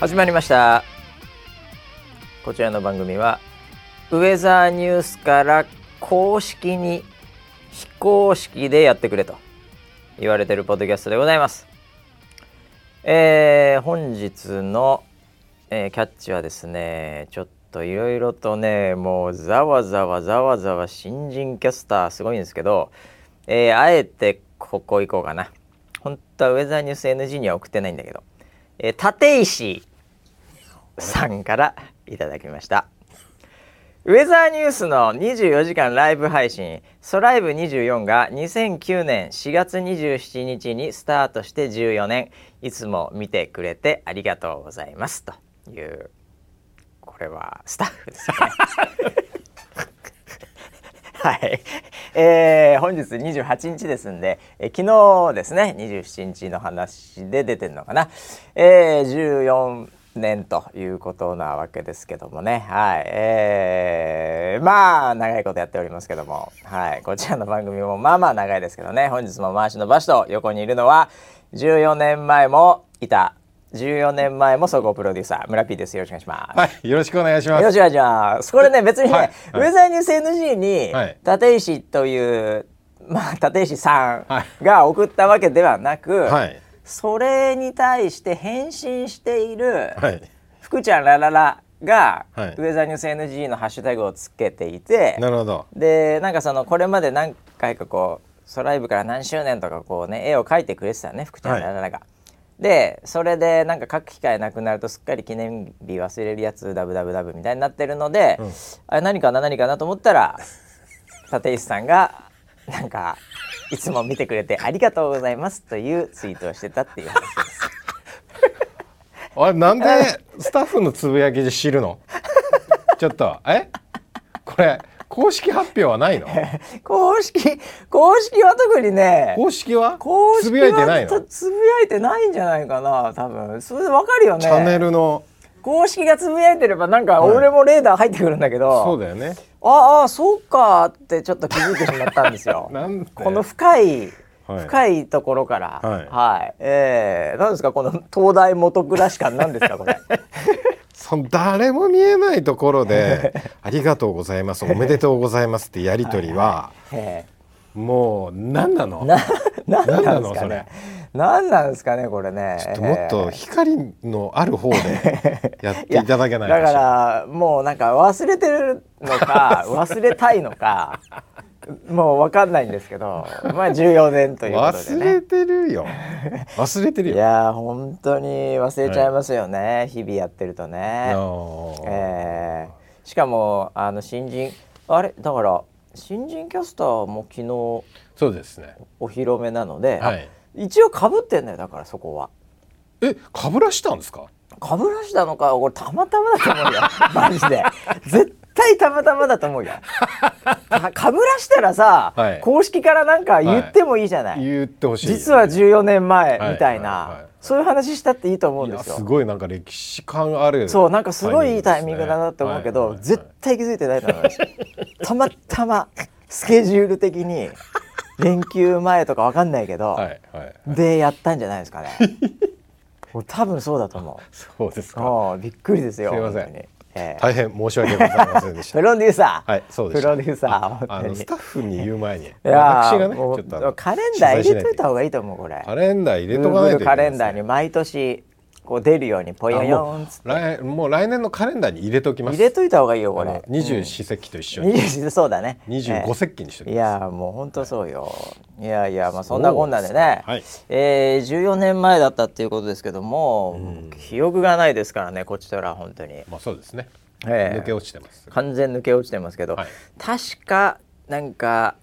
始まりました。こちらの番組はウェザーニュースから公式に非公式でやってくれと言われてるポッドキャストでございます。えー、本日の、えー、キャッチはですねちょっといろいろとねもうざわざわざわざわ新人キャスターすごいんですけど、えー、あえてここ行こうかな。本当はウェザーニュース NG には送ってないんだけど、えー、立石さんからいただきました。ウェザーニュースの24時間ライブ配信「ソライブ24」が2009年4月27日にスタートして14年。いつも見てくれてありがとうございます。というこれはスタッフですね。はい、えー、本日28日ですんで、えー、昨日ですね。27日の話で出てるのかな、えー、14年ということなわけですけどもね。はい。えー、まあ長いことやっておりますけども。はい。こちらの番組もまあまあ長いですけどね。本日も回しの場所と横にいるのは14年前もいた。14年前も総合プロデューサー村 P です。よろしくお願いします。はい。よろしくお願いします。よろしくお願いします。これね別にね、はい。ウェザーニュース NG に、立石というまあ立石さんが送ったわけではなく、はいそれに対して返信している、はい、福ちゃんラララが、はい、ウェザーニュース NG のハッシュタグをつけていてなるほど。でなんかそのこれまで何回かこうソライブから何周年とかこうね絵を描いてくれてたね福ちゃんラララが。はい、でそれでなんか書く機会なくなるとすっかり記念日忘れるやつダブダブダブみたいになってるので、うん、あれ何かな何かなと思ったら立石さんがなんかいつも見てくれてありがとうございますというツイートをしてたっていう話です。あれなんでスタッフのつぶやきで知るの？ちょっとえ？これ公式発表はないの？公式公式は特にね公式は？公式つぶやいてないの？つぶやいてないんじゃないかな多分。それでわかるよね。チャンネルの公式がつぶやいてればなんか俺もレーダー入ってくるんだけど、はい、そうだよね。ああそうかってちょっと気づいてしまったんですよ。この深い深いところから、はい、はい、えー、なんですかこの東大元暮らし感なんですかこれ？その誰も見えないところで「ありがとうございますおめでとうございます」ってやり取りは、もう何なの？何なのそれ？何なんですかねこれね。ちょっともっと光のある方でやっていただけないだからもうなんか忘れてるのか 忘れたいのかもう分かんないんですけどまあ14年ということで、ね、忘れてるよ。忘れてるよ。いや本当に忘れちゃいますよね、はい、日々やってるとね、えー、しかもあの新人あれ？だから新人キャスターも昨日そうですね。お披露目なので、はい、一応かぶってんだよだからそこは。えかぶらしたんですか？かぶらしたのか俺たまたまだと思うよ。マジで。絶対たまたまだと思うよ。かぶらしたらさ、はい、公式からなんか言ってもいいじゃない、はい、言ってほしい、ね、実は14年前みたいな、そういう話したっていいと思うんですよ。すごいなんか歴史感ある。そうなんかすごいいいタイミングだなって思うけど、はい。はいはい、絶対気づいてないと思います。たまたまスケジュール的に連休前とかわかんないけど、はいはい、でやったんじゃないですかね。多分そうだと思う。そうですか。びっくりですよすいませんえー、大変申し訳ございませんでした。プロデューサー。はい、そうです。プロデューサー。あのスタッフに言う前に、私がね、ちょっとカレンダー入れといた方がいいと思うこれ。カレンダー入れとかないとカレンダーに毎年こう出るようにぽよよん来もう来年のカレンダーに入れときます。入れといた方がいいよこれ。二十四節気と一緒に、うん、そうだね。二十五節気にして、いやもう本当そうよ、い、やいやまあそんなこんなでね。はい、えー、14年前だったっていうことですけども、うん、記憶がないですからねこちとら本当に。まあそうですね、えー、抜け落ちてます。完全抜け落ちてますけど、はい、確かなんか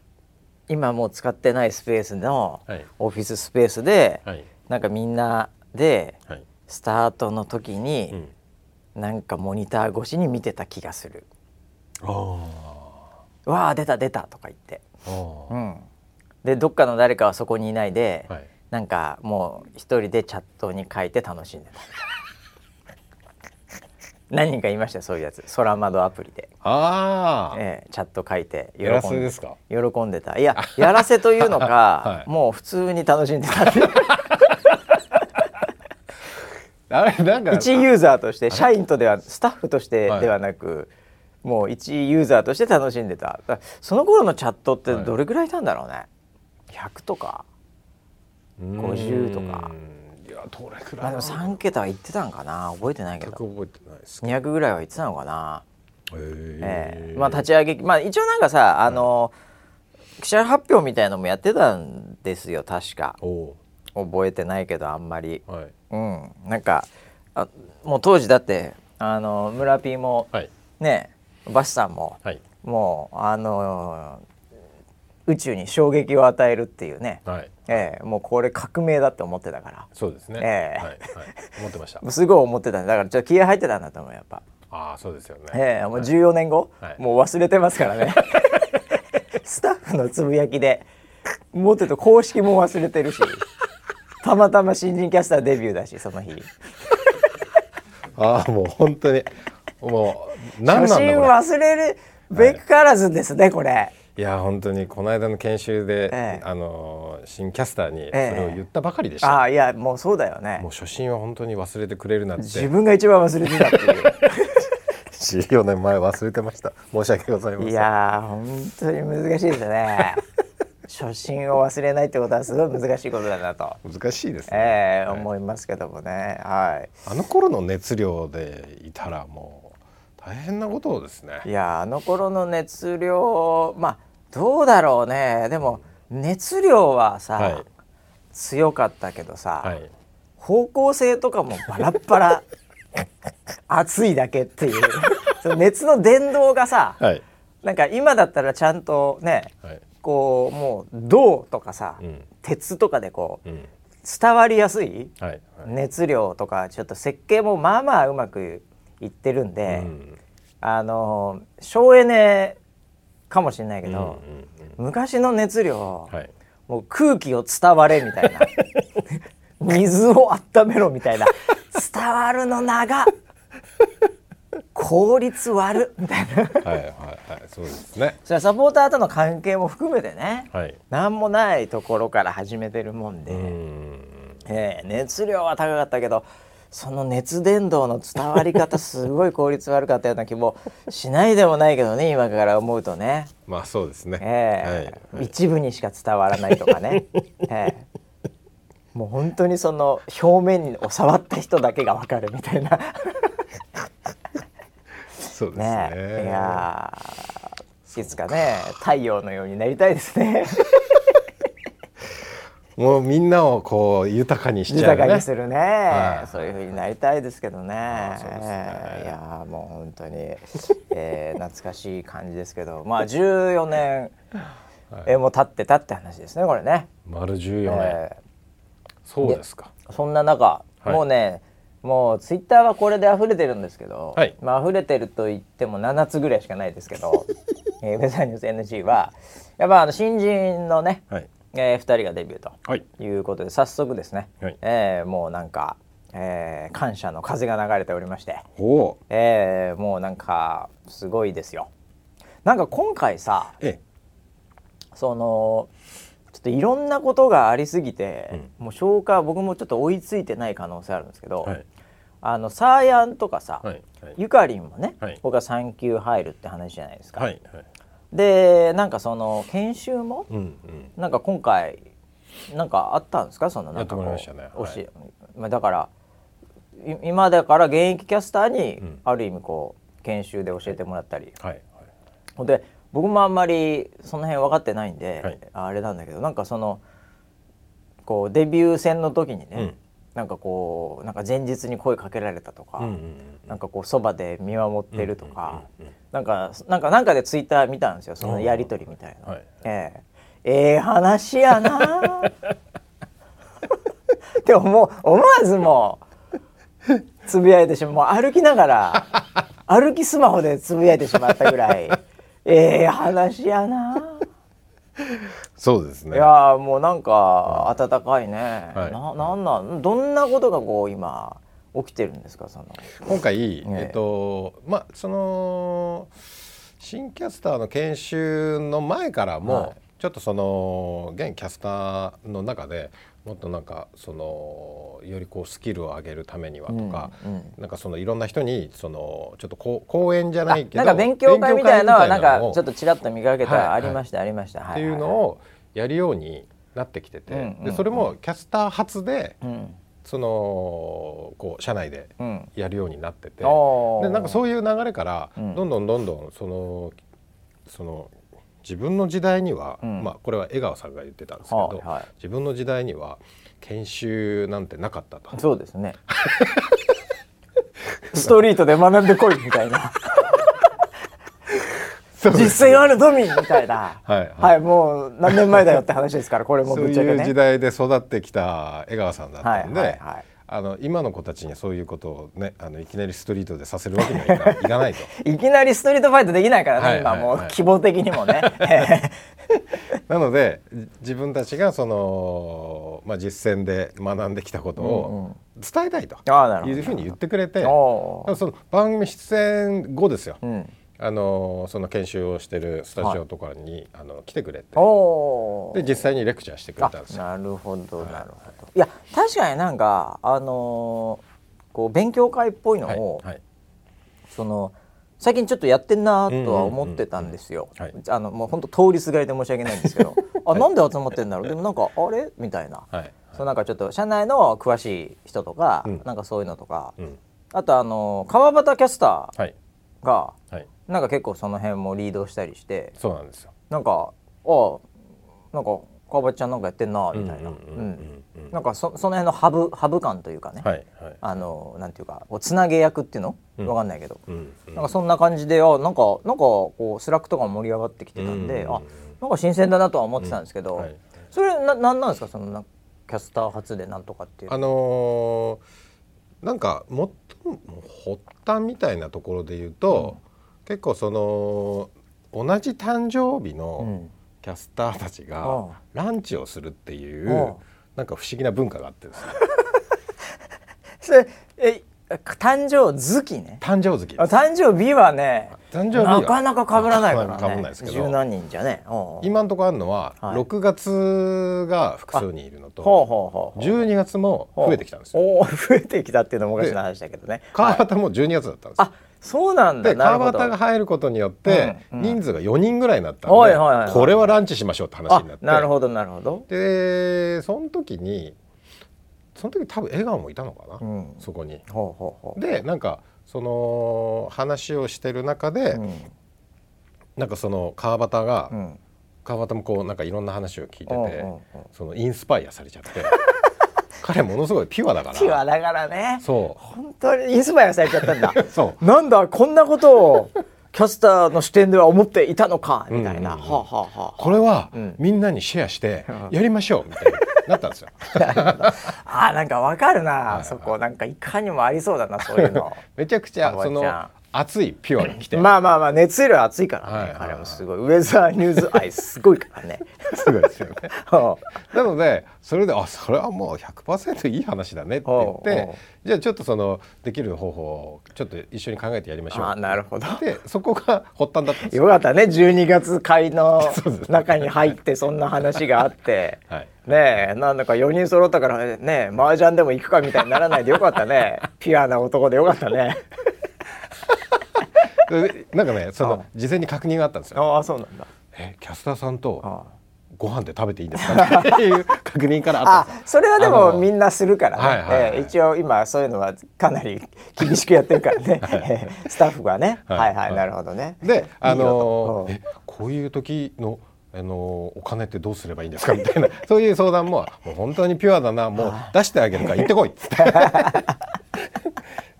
今もう使ってないスペースのオフィススペースで、はい、なんかみんなで、はいスタートの時に、うん、なんかモニター越しに見てた気がする。わあ出た出たとか言って、うん、でどっかの誰かはそこにいないで、はい、なんかもう一人でチャットに書いて楽しんでた。何人かいましたそういうやつ。空窓アプリで。あ、えー、チャット書いて喜んで喜んでた。いややらせというのか、はい、もう普通に楽しんでた あれなんか一ユーザーとして社員とではスタッフとしてではなく、もう一ユーザーとして楽しんでた。その頃のチャットってどれぐらいいたんだろうね、はい、100とか50とか？いやどれくらいまあでも3桁は言ってたんかな？覚えてないけど。覚えてないです200ぐらいは言ってたのかな？ええ。ー、まあ立ち上げまあ一応なんかさあの、記者発表みたいのもやってたんですよ確か覚えてないけどあんまり、はい、うん。なんかあもう当時だってあの村 P も、はい、ねバシさんも、はい、もうあの宇宙に衝撃を与えるっていうね、はい。えー、もうこれ革命だって思ってたから。そうですね、えーはい。はい、思ってました。すごい思ってただからちょっと気合入ってたんだと思うやっぱ。ああそうですよね、えー、もう14年後、はい、もう忘れてますからね。スタッフのつぶやきでもっと言うと公式も忘れてるしたまたま新人キャスターデビューだしその日。ああもう本当に。もう何なんだ初心忘れるべくからずですね、はい、これ。いや本当にこの間の研修で、ええ、あの新キャスターにそれを言ったばかりでした、え、あいやもうそうだよね。もう初心は本当に忘れてくれるなって。自分が一番忘れてたっていう。14年前忘れてました。申し訳ございません。いや本当に難しいですね初心を忘れないってことはすごい難しいことだなと。難しいですね、えー、はい、思いますけどもね。はい。あの頃の熱量でいたらもう大変なことですね。いやあの頃の熱量まあどうだろうね。でも熱量はさ、はい、強かったけどさ、はい、方向性とかもバラッバラ 熱いだけっていう。その熱の伝導がさ、はい、なんか今だったらちゃんとね、はい、こうもう銅とかさ、うん、鉄とかでこう、うん、伝わりやすい熱量とかちょっと設計もまあまあうまくいってるんで、うん、あの省エネかもしれないけど、昔の熱量、はい、もう空気を伝われみたいな。水を温めろみたいな。伝わるの長効率悪みたいな。はいそうですね。それはサポーターとの関係も含めてね、はい、何もないところから始めてるもんで。ん、えー、熱量は高かったけどその熱伝導の伝わり方すごい効率悪かったような気もしないでもないけどね 今から思うとね。まあそうですね、えー、はい。はい、一部にしか伝わらないとかね、えー、もう本当にその表面を触った人だけが分かるみたいな。そうですね、ね、いやいつかね太陽のようになりたいですね。もうみんなをこう豊かにしちゃう、ね、豊かにするね、はい、そういうふうになりたいですけどね。ね。いやもう本当に、えー、懐かしい感じですけど、まあ14年、はい、えもう経ってたって話ですねこれね。丸14年、えー、そうですか。そんな中、はい、もうねもうツイッターはこれで溢れてるんですけど、はい、まあ溢れてると言っても7つぐらいしかないですけど、えー、ウェザーニュース NG はやっぱあの新人のね、はい、えー、2人がデビューとい。うことで、はい、早速ですね、はい、えー、もうなんか、えー、感謝の風が流れておりまして、えー、もうなんかすごいですよ。なんか今回さ、ええ、そのちょっといろんなことがありすぎて、うん、もう消化僕もちょっと追いついてない可能性あるんですけど、はい、あのサーヤンとかさ、はいはい、ゆかりんもね、僕は産休入るって話じゃないですか。はいはい。でなんかその研修も、うんうん、なんか今回なんかあったんですか？そのなんかこう、ね。はい、まあ、だから今だから現役キャスターにある意味こう研修で教えてもらったり、はいはい、で僕もあんまりその辺分かってないんで、はい、あれなんだけどなんかそのこうデビュー戦の時にね、うん、なんかこうなんか前日に声かけられたとか、うんうんうん、なんかこうそばで見守ってるとか、うんうんうんうん、なん。かなんかなんかでツイッター見たんですよそのやり取りみたいな。はい、えー、えー、話やな。でももう思わずもうつぶやいてしまう。もう歩きながら歩きスマホでつぶやいてしまったぐらい。ええー、話やなそうですね。いやもうなんか温かいね、はい、ななんなん？どんなことがこう今起きてるんですか？その。今回、えっとまあその新キャスターの研修の前からも、はい、ちょっとその現キャスターの中でもっとなんかそのよりこうスキルを上げるためにはとか、うんうん。なんかそのいろんな人にそのちょっとこう講演じゃないけどなんか勉強会みたいなのはなんかちょっとちらっと見かけたはいらありました、ありました、はっていうのをやるようになってきてて、うんうんうん。でそれもキャスター初でうん。そのこう社内でうん。やるようになってて、でなんかそういう流れからうん。どんどんどんどんそのその自分の時代には、うん。まあこれは江川さんが言ってたんですけど、はいはい。自分の時代には研修なんてなかったと。そうですね。ストリートで学んでこいみたいな。実践あるのみみたいな。はいはい、もう何年前だよって話ですからこれもそうぶっちゃけね。いう時代で育ってきた江川さんだったんで、はいはいはいあの今の子たちにそういうことをねあのいきなりストリートでさせるわけにはいか いかないと。いきなりストリートファイトできないからね、はい今もうはいはい。希望的にもね。なのでじ自分たちがその、まあ、実践で学んできたことを伝えたいというふうに言ってくれておー。その番組出演後ですよ、うん。あのその研修をしてるスタジオとかに、あの来てくれて。おで実際にレクチャーしてくれあたんですよ。なるほどなるほど。いや確かになんかあのーこう勉強会っぽいのはいを、はいその最近ちょっとやってんなとは思ってたんですよ。あのもう本当通りすがりで申し訳ないんですけど、あなんで集まってんだろう。でもなんかあれみたいな。はいそうなんかちょっと社内の詳しい人とか、うんなんかそういうのとか、うんあとあの川端キャスタはいーがはいなんか結構その辺もリードしたりして、そうなんですよ。なんかあなんか川端ちゃんなんかやってんなみたいな。うんうんうんうんうん。なんかそその辺のハブハブ感というかね。はいはい。あのなんていうかこうつなげ役っていうの、うん。わかんないけど。うんうん。なんかそんな感じであなんかなんかこう Slack とかも盛り上がってきてたんで、うん。あなんか新鮮だなとは思ってたんですけど、うん。はい。それななんなんですか？そのなキャスター初でなんとかっていう。あのーなんかもっとも発端みたいなところで言うと、結構その同じ誕生日うのんキャスターたちがうん。ランチをするっていう、うん。なんか不思議な文化があってですね。それえ誕生月ね。誕生月あ誕生日はね誕生日は。なかなか被らないからね。なかなか被んないですけど。十何人じゃね。うん今のところあるのははい。6月が複数にいるのとほうほうほう12月も増えてきたんですよ。増えてきたっていうのも昔の話だけどね。川端も12月だったんですよ。あそうなんだで川端が入ることによってうんうん。人数が4人ぐらいになったんではいはいはいこれはランチしましょうって話あになって。なるほどなるほど。でその時にその時多分笑顔もいたのかな、うん。そこに。ほうほうほう。でなんかその話をしてる中で、うん。なんかその川端が、うん。川端もこうなんかいろんな話を聞いてて、うんうんうん。そのインスパイアされちゃって彼ものすごいピュアだから。ピュアだからね。そ本当にインスパイアされちゃったんだ。う そう。なんだこんなことをキャスターの視点では思っていたのか？みたいな、うんうんうん。はあ、はあはあ、これはうん。みんなにシェアしてやりましょうみたいになったんですよ。あーなんかわかるな、はい。そこ。なんかいかにもありそうだなそういうの。めちゃくちゃ川その熱いピュアに来て、まあまあまあ熱量熱いからね、はいはいはい。彼もすごい。ウェザーニューズ愛すごいからね。すごいですよね。は なのでそれであそれはもう100%いい話だねって言ってじゃあちょっとそのできる方法をちょっと一緒に考えてやりましょう。あなるほど。でそこが発端だったんですよ。よかったね。12月会の中に入ってそんな話があって。はい。ねえなんだか4人揃ったからね麻雀でも行くかみたいにならないでよかったね。ピュアな男でよかったね。でなんかねそあの事前に確認があったんですよ。ああそうなんだ。えキャスターさんとあご飯で食べていいんですか？っていう確認からあったんあですよ。それはでもみんなするからね、はいはいはい。ええ一応今そういうのはかなり 厳しくやってるからね、ええスタッフがね、はいはい、なるほどね。であのえこういう時のあのお金ってどうすればいいんですか？みたいな。そういう相談ももう本当にピュアだな。もう出してあげるから行ってこい。っつって。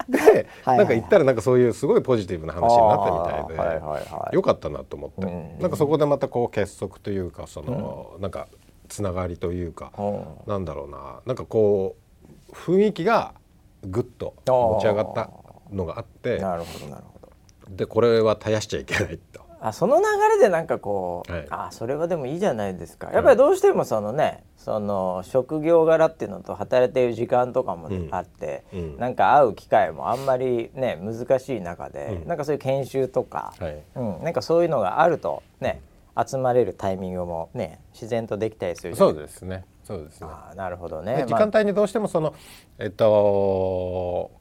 ではいなんか言ったらなんかそういうすごいポジティブな話になったみたいで、はいはいはい。よかったなと思って、うんなんかそこでまたこう結束というかその、なんかつながりというか、うん。なんだろうな。なんかこう雰囲気がぐっと持ち上がったのがあってなるほどなるほど。でこれは絶やしちゃいけないと。あその流れでなんかこう、はい。あそれはでもいいじゃないですか。やっぱりどうしてもそのねその職業柄っていうのと働いている時間とかもうん。あって、うん。なんか会う機会もあんまりね難しい中で、うん。なんかそういう研修とか、はい。うん、なんかそういうのがあるとね集まれるタイミングもね自然とできたりするそうですね。そうですね。あーなるほどね。時間帯にどうしてもそのえっと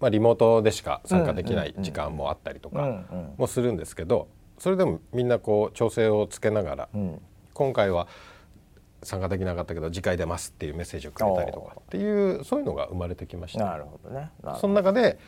まあリモートでしか参加できない時間もあったりとまあ、うんかもするんですけどそれでもみんなこう調整をつけながらうん。うん今回は参加できなかったけど次回出ますっていうメッセージをくれたりとかっていうそういうのが生まれてきました。なるほどね。その中で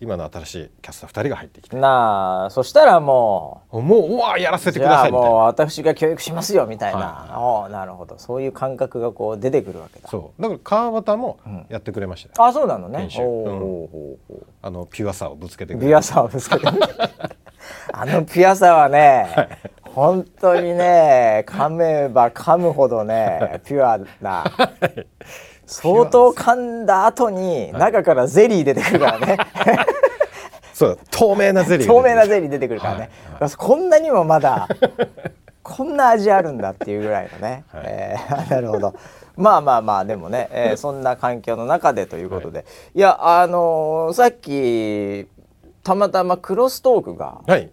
今の新しいキャスター2人が入ってきて。どなあそしたらもう。もううわやらせてくださいみたいな。もう私が教育しますよみたいな、はい。おーなるほど。そういう感覚がこう出てくるわけだ。そう。だから川端もうんやってくれましたよ、あそうなのね。うん。あのピュアさをぶつけてーくれる。ピュアさをぶつけてあのピュアさはね、本当にね噛めば噛むほどねピュアな。相当噛んだ後に中からゼリー出てくるからね。そう透明なゼリー透明なゼリー出てくるからね、はいだからこんなにもまだこんな味あるんだっていうぐらいのね、はい。えーなるほど。まあまあまあでもね、えーそんな環境の中でということで、い、やあのーさっきたまたまクロストークが、はい。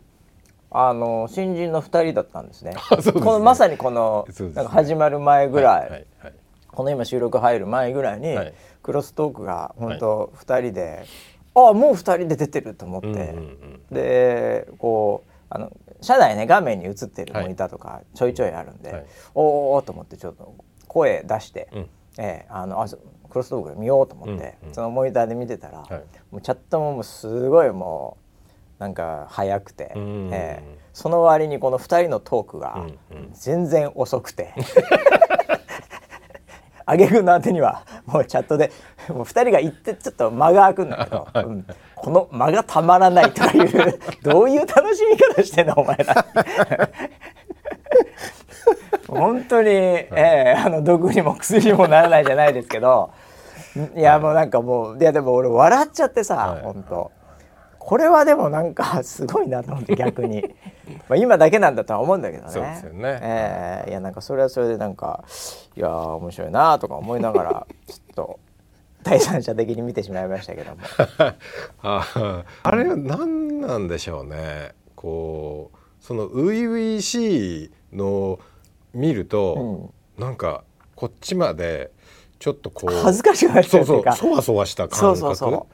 あのー新人の2人だったんですね。ね。このまさにこの、なんか始まる前ぐらい、はいはいはい。この今収録入る前ぐらいに、はい。クロストークが本当2人で、ああもう2人で出てると思って、うんうんうんでこうあの車内ね画面に映ってるはい。モニターとかちょいちょいあるんで、はい。おおと思ってちょっと声出して、うん。ええあのあそクロストークで見ようと思って、うんうん。そのモニターで見てたら、はい。もうチャットももうすごいもうなんか早くて、うん。ええ。その割にこの2人のトークがうんうん。全然遅くて。挙句の果てにはもうチャットでもう2人が言ってちょっと間が空くんだけど、うん。この間がたまらないとかいうどういう楽しみ方してんのお前ら。本当に、ええあの毒にも薬にもならないじゃないですけどいやもうなんかもういやでも俺笑っちゃってさ、はい。本当これはでもなんか すごいなと思って逆に。まあ今だけなんだとは思うんだけどね。そうですよね。ええ。いやなんかそれはそれでなんかいやー面白いなとか思いながら ちょっと第三者的に見てしまいましたけども。ああれは何なんでしょうね。こうその初々しいのを見ると、なんかこっちまでちょっとこう恥ずかしくなっちそうそうゃうっていうか。そわそわした感覚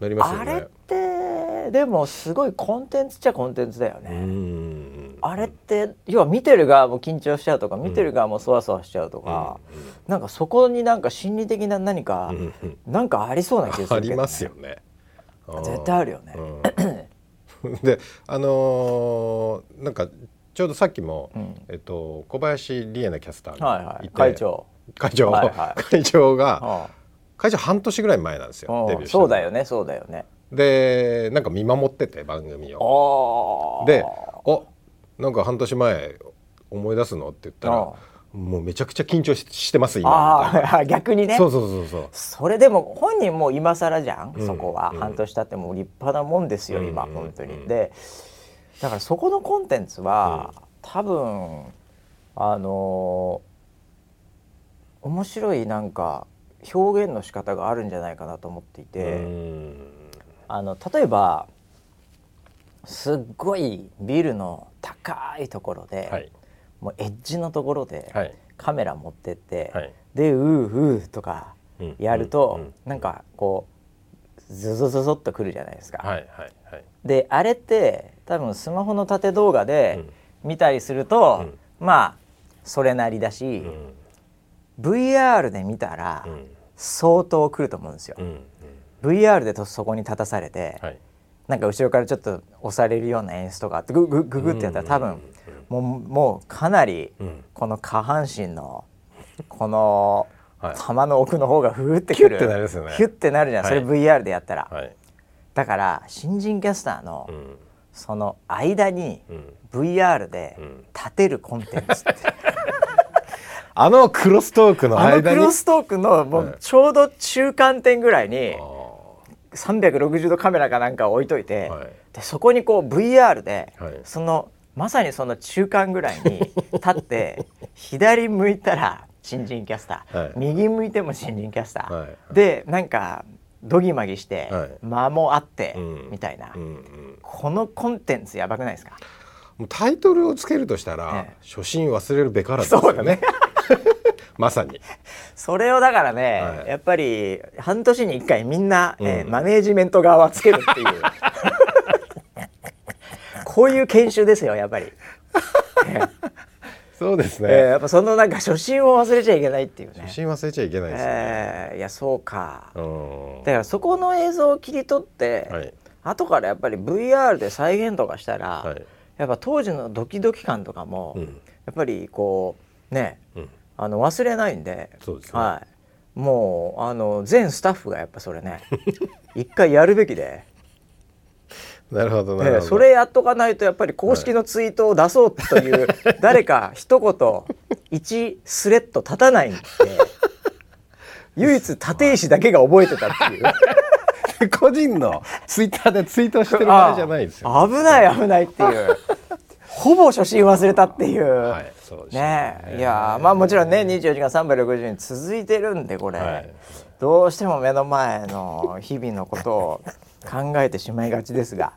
なりますよあれっね。てでもすごいコンテンツっちゃコンテンツだようね。ん。あれって要は見てる側も緊張しちゃうとか見てる側もそわそわしちゃうとか、なんかそこになんか心理的な何か、うん。うんなんかありそうな気がするけど、ね、ありますよね。絶対あるよね。うん。であのーなんかちょうどさっきも、うん。えっと、小林理恵奈キャスターはいはいがい。て、会長会長、はいはい。会長があ会長半年ぐらい前なんですよあデビューしたの。そうだよねそうだよね。でなんか見守ってて番組を。ああで「おなんか半年前思い出すの?」って言ったらあ「もうめちゃくちゃ緊張ししてます今」逆にね。そうそうそうそう。それでも本人も今更じゃん、うんそこは、うん。半年経っても立派なもんですよ、今うん本当に、うんでだからそこのコンテンツは、多分あのー面白いなんか表現の仕方があるんじゃないかなと思っていて、うん。あの例えばすっごいビルの高いところで、はい。もうエッジのところではい。カメラ持ってって、はい。で「うーうー」とかうん。やると、うん。うん。なんかこうズズズズっとくるじゃないですか。はいはいはい。であれって多分スマホの縦動画で見たりすると、まあそれなりだし、うん VR で見たらうん。相当くると思うんですよ。うんうん。VR でとそこに立たされて、はい。なんか後ろからちょっと押されるような演出とかあってググググってやったら多分もうもうかなりうん。この下半身の このはい。玉の奥の方がふーってくるキュッてなりますよね。キュッてなるじゃん、はい。それ VR でやったら、はい。だから新人キャスターのうん。その間にうん。VR でうん。立てるコンテンツって、あのクロストークのあの間にクロストークのもはい。うちょうど中間点ぐらいにあ360度カメラかなんかを置いといて、はい。でそこにこう VR で、はい。そのまさにその中間ぐらいに立って 左向いたら新人キャスター、はい。右向いても新人キャスター、はい。でなんかどぎまぎして、はい。間もあって、うん。みたいな、うんうん。このコンテンツやばくないですか？タイトルをつけるとしたら、ええ。初心忘れるべからずですよね まさに。それをだからね、はい。やっぱり半年に1回みんな、えーうんマネージメント側はつけるっていう。こういう研修ですよやっぱり、そうですえーね、やっぱそのなんか初心を忘れちゃいけないっていうね。写真忘れちゃいけないですね、えーいやそうか。うん。だからそこの映像を切り取って、はい。後からやっぱり VR で再現とかしたら、はい。やっぱ当時のドキドキ感とかも、うん。やっぱりこうねうんあの忘れないんで。そうですね。はい、もうあの全スタッフがやっぱそれね 一回やるべきで、なるほどなるほど、ええそれやっとかないとやっぱり公式のツイートを出そうという、誰か一言1スレッド立たないんで 唯一立石だけが覚えてたっていう。個人のツイッターでツイートしてる場合じゃないですよ。あ危ない危ないっていうほぼ初心忘れたっていう、はいそうですね。え。いやーまあもちろんね24時間360日続いてるんでこれ、はい。どうしても目の前の日々のことを考えてしまいがちですが。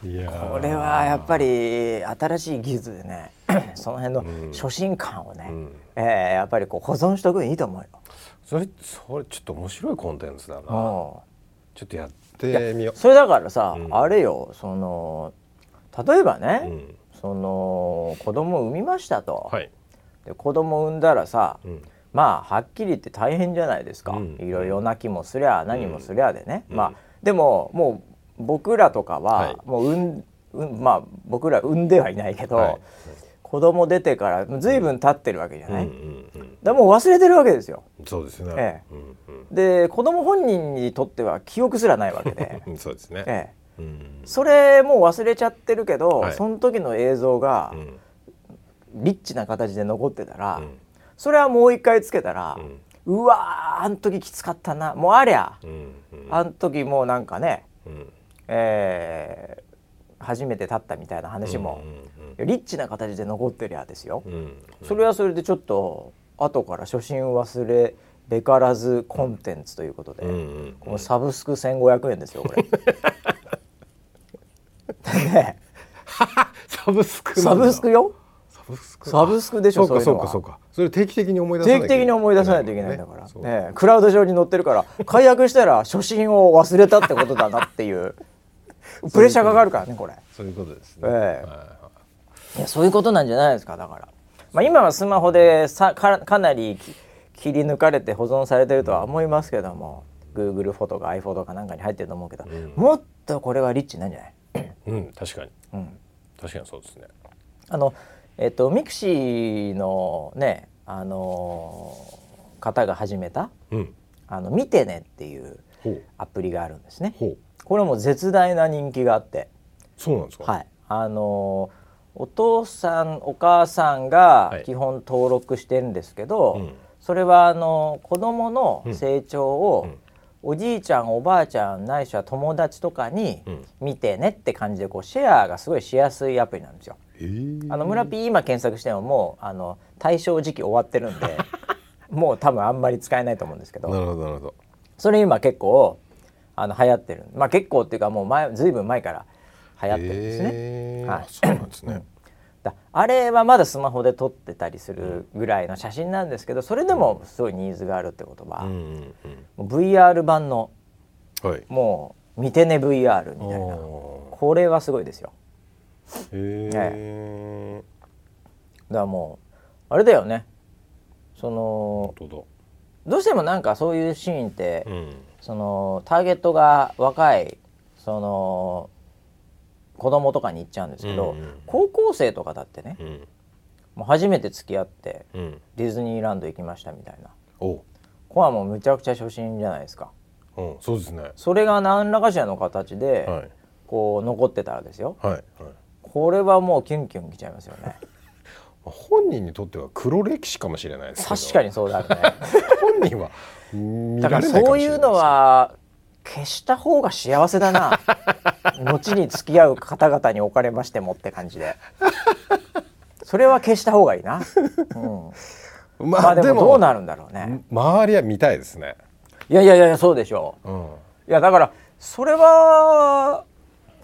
これはやっぱり新しい技術でね その辺のうん。初心感をね、うん。えーやっぱりこう保存しとくのいいと思うよ。それそれちょっと面白いコンテンツだな。うん。ちょっとやってみよそれだからさ、うん。あれよその例えばね、う、うん、その子供を産みましたと、はい、で子供産んだらさ、うん、まあはっきり言って大変じゃないですか、うん。いろいろ泣きもすりゃ何もすりゃでね、うん。まあでももう僕らとかは、はい。もう産んうんまあ僕ら産んではいないけど、はい。子供出てからずいぶん。経ってるわけじゃない、うんうんうん。でもう忘れてるわけですよ。そうですね、ええ。うんで子供本人にとっては記憶すらないわけで、うん、そうですね、ええ、うんそれもう忘れちゃってるけど、はい。その時の映像がうん。リッチな形で残ってたら、うん。それはもう一回つけたらう、ん。うわーあん時きつかったな。もうありゃ、うん。うん。あん時もうなんかね、うん。えー初めて立ったみたいな話も、リッチな形で残ってりゃですよ、うん。うん。それはそれでちょっと後から初心忘れべからずコンテンツということで、うんうんこのサブスク1500円ですよこれ。ね。サブスクサブスクよ？サブスクサブスクでしょそうかそうかそうか。それ定期的に思い出さなきゃ定期的に思い出さないといけないんだから、ねね。クラウド上に載ってるから解約したら初心を忘れたってことだなっていう。プレッシャーかかるからねこれ。そういうことですね、ええ。はいやそういうことなんじゃないですかだから、まあ、今はスマホでさかかなりき切り抜かれて保存されてるとは思いますけども、Google フォトか iPhoto かなんかに入ってると思うけど、ん。もっとこれはリッチなんじゃない、い？うん確かに。うん、確かにそうですね。あのえっとミクシーのねあのー方が始めたうん「あの見てね」っていうアプリがあるんですね。ほう。これも絶大な人気があって、そうなんですか？はい、あのーお父さんお母さんがはい。基本登録してるんですけど、うん。それはあの子供の成長を、うんおじいちゃんおばあちゃんないしは友達とかにうん。見てねって感じでこうシェアがすごいしやすいアプリなんですよ。え。ーあの村 P 今検索してももうあの対象時期終わってるんで もう多分あんまり使えないと思うんですけど。なるほどなるほど。それ今結構あの流行ってる。まあ結構っていうかもう前ずいぶん前から流行ってるんですね。はい。そうなんですね。だ あれはまだスマホで撮ってたりするぐらいの写真なんですけどそれでもすごいニーズがあるってことは、うんうんもう VR 版のうんはい。もう見てね VR みたいな。おこれはすごいですよ。ー。へえ。だからもうあれだよね。そのどうしてもなんかそういうシーンって、だうん。そのターゲットが若いその子供とかに行っちゃうんですけど、うんうん。高校生とかだってねうん。もう初めて付き合ってうん。ディズニーランド行きましたみたいな。おここはもうむちゃくちゃ初心じゃないですか。うんそうですね。それが何らかしらの形で、はい。こう残ってたらですよ。はいはい。これはもうキュンキュンきちゃいますよね。本人にとっては黒歴史かもしれないですけど。確かにそうだね。本人は見だからられないかそういうのは消した方が幸せだな。後に付き合う方々におかれましてもって感じで。それは消した方がいいな、うん、まあでもどうなるんだろうね。周りは見たいですね。いやいやいやそうでしょう。うん。いやだからそれは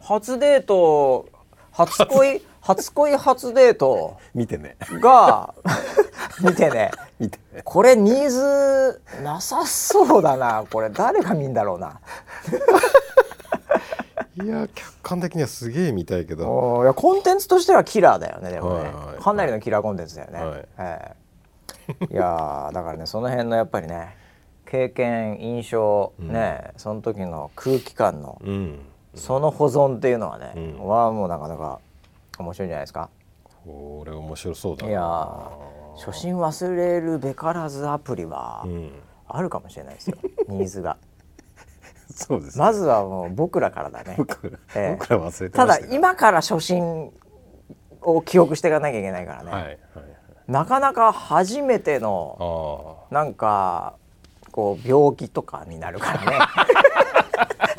初デート初恋？初恋初デート。見てね。が見てね。見てこれニーズなさそうだな。これ誰が見んだろうな。いや客観的にはすげえ見たいけど。いやコンテンツとしてはキラーだよねでもね、はいはい。かなりのキラーコンテンツだよね、はい。ええ。いやーだからねその辺のやっぱりね経験印象、ねその時の空気感のうん。その保存っていうのはね、うん。はもうなかなか面白いんじゃないですか？これ面白そうだな。いやー初心忘れるべからずアプリはうん。あるかもしれないですよ、ニーズが。そうですまずはもう僕らからだね。僕らええ。僕ら忘れてただ今から初心を記憶していかなきゃいけないからね、はいはいなかなか初めてのあなんかこう病気とかになるからね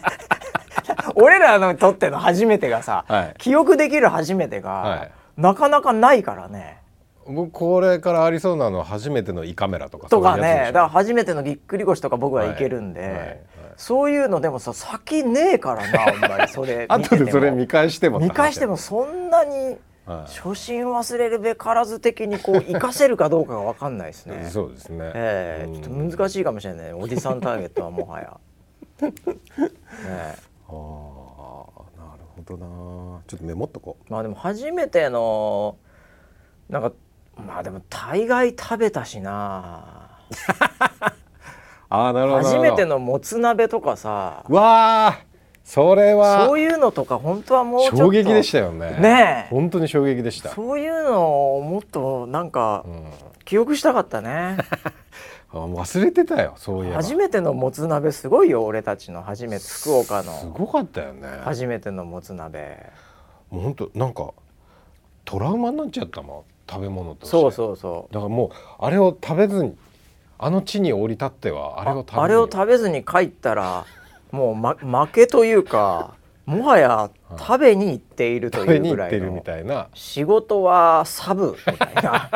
俺らのとっての初めてがさ、はい。記憶できる初めてが、はい。なかなかないからね。あ僕これからありそうなのは初めての胃カメラとかとかね。だから初めてのぎっくり腰とか僕はいけるんで、はい。はい。そういうのでもさ先ねえからなあんまり。それ 後でそれ見返しても見返してもそんなにはい初心忘れるべからず的にこう活かせるかどうかが分かんないですね。そうですね。ええちょっと難しいかもしれないおじさんターゲットはもはや。ねえどなちょっとメモっとこまあでも初めてのなんかまあでも大概食べたしな。う ああなるほど。初めてののもつ鍋とかさ。わあそれはそういうのとか本当はもうちょっと。衝撃でしたよね。ねえ。本当に衝撃でした。そういうのをもっとなんかうん。記憶したかったね。あ 忘れてたよそういえば。初めてのもつ鍋すごいよ俺たちの。初めて福岡の。すごかったよね。初めてのもつ鍋。もう本当なんかトラウマになっちゃったもん食べ物として。そうそうそう。だからもうあれを食べずにあの地に降り立ってはあれを食べずに。あれを食べずに帰ったらもう、ま、負けというかもはや食べに行っているというぐらいの。たいな。仕事はサブみたいな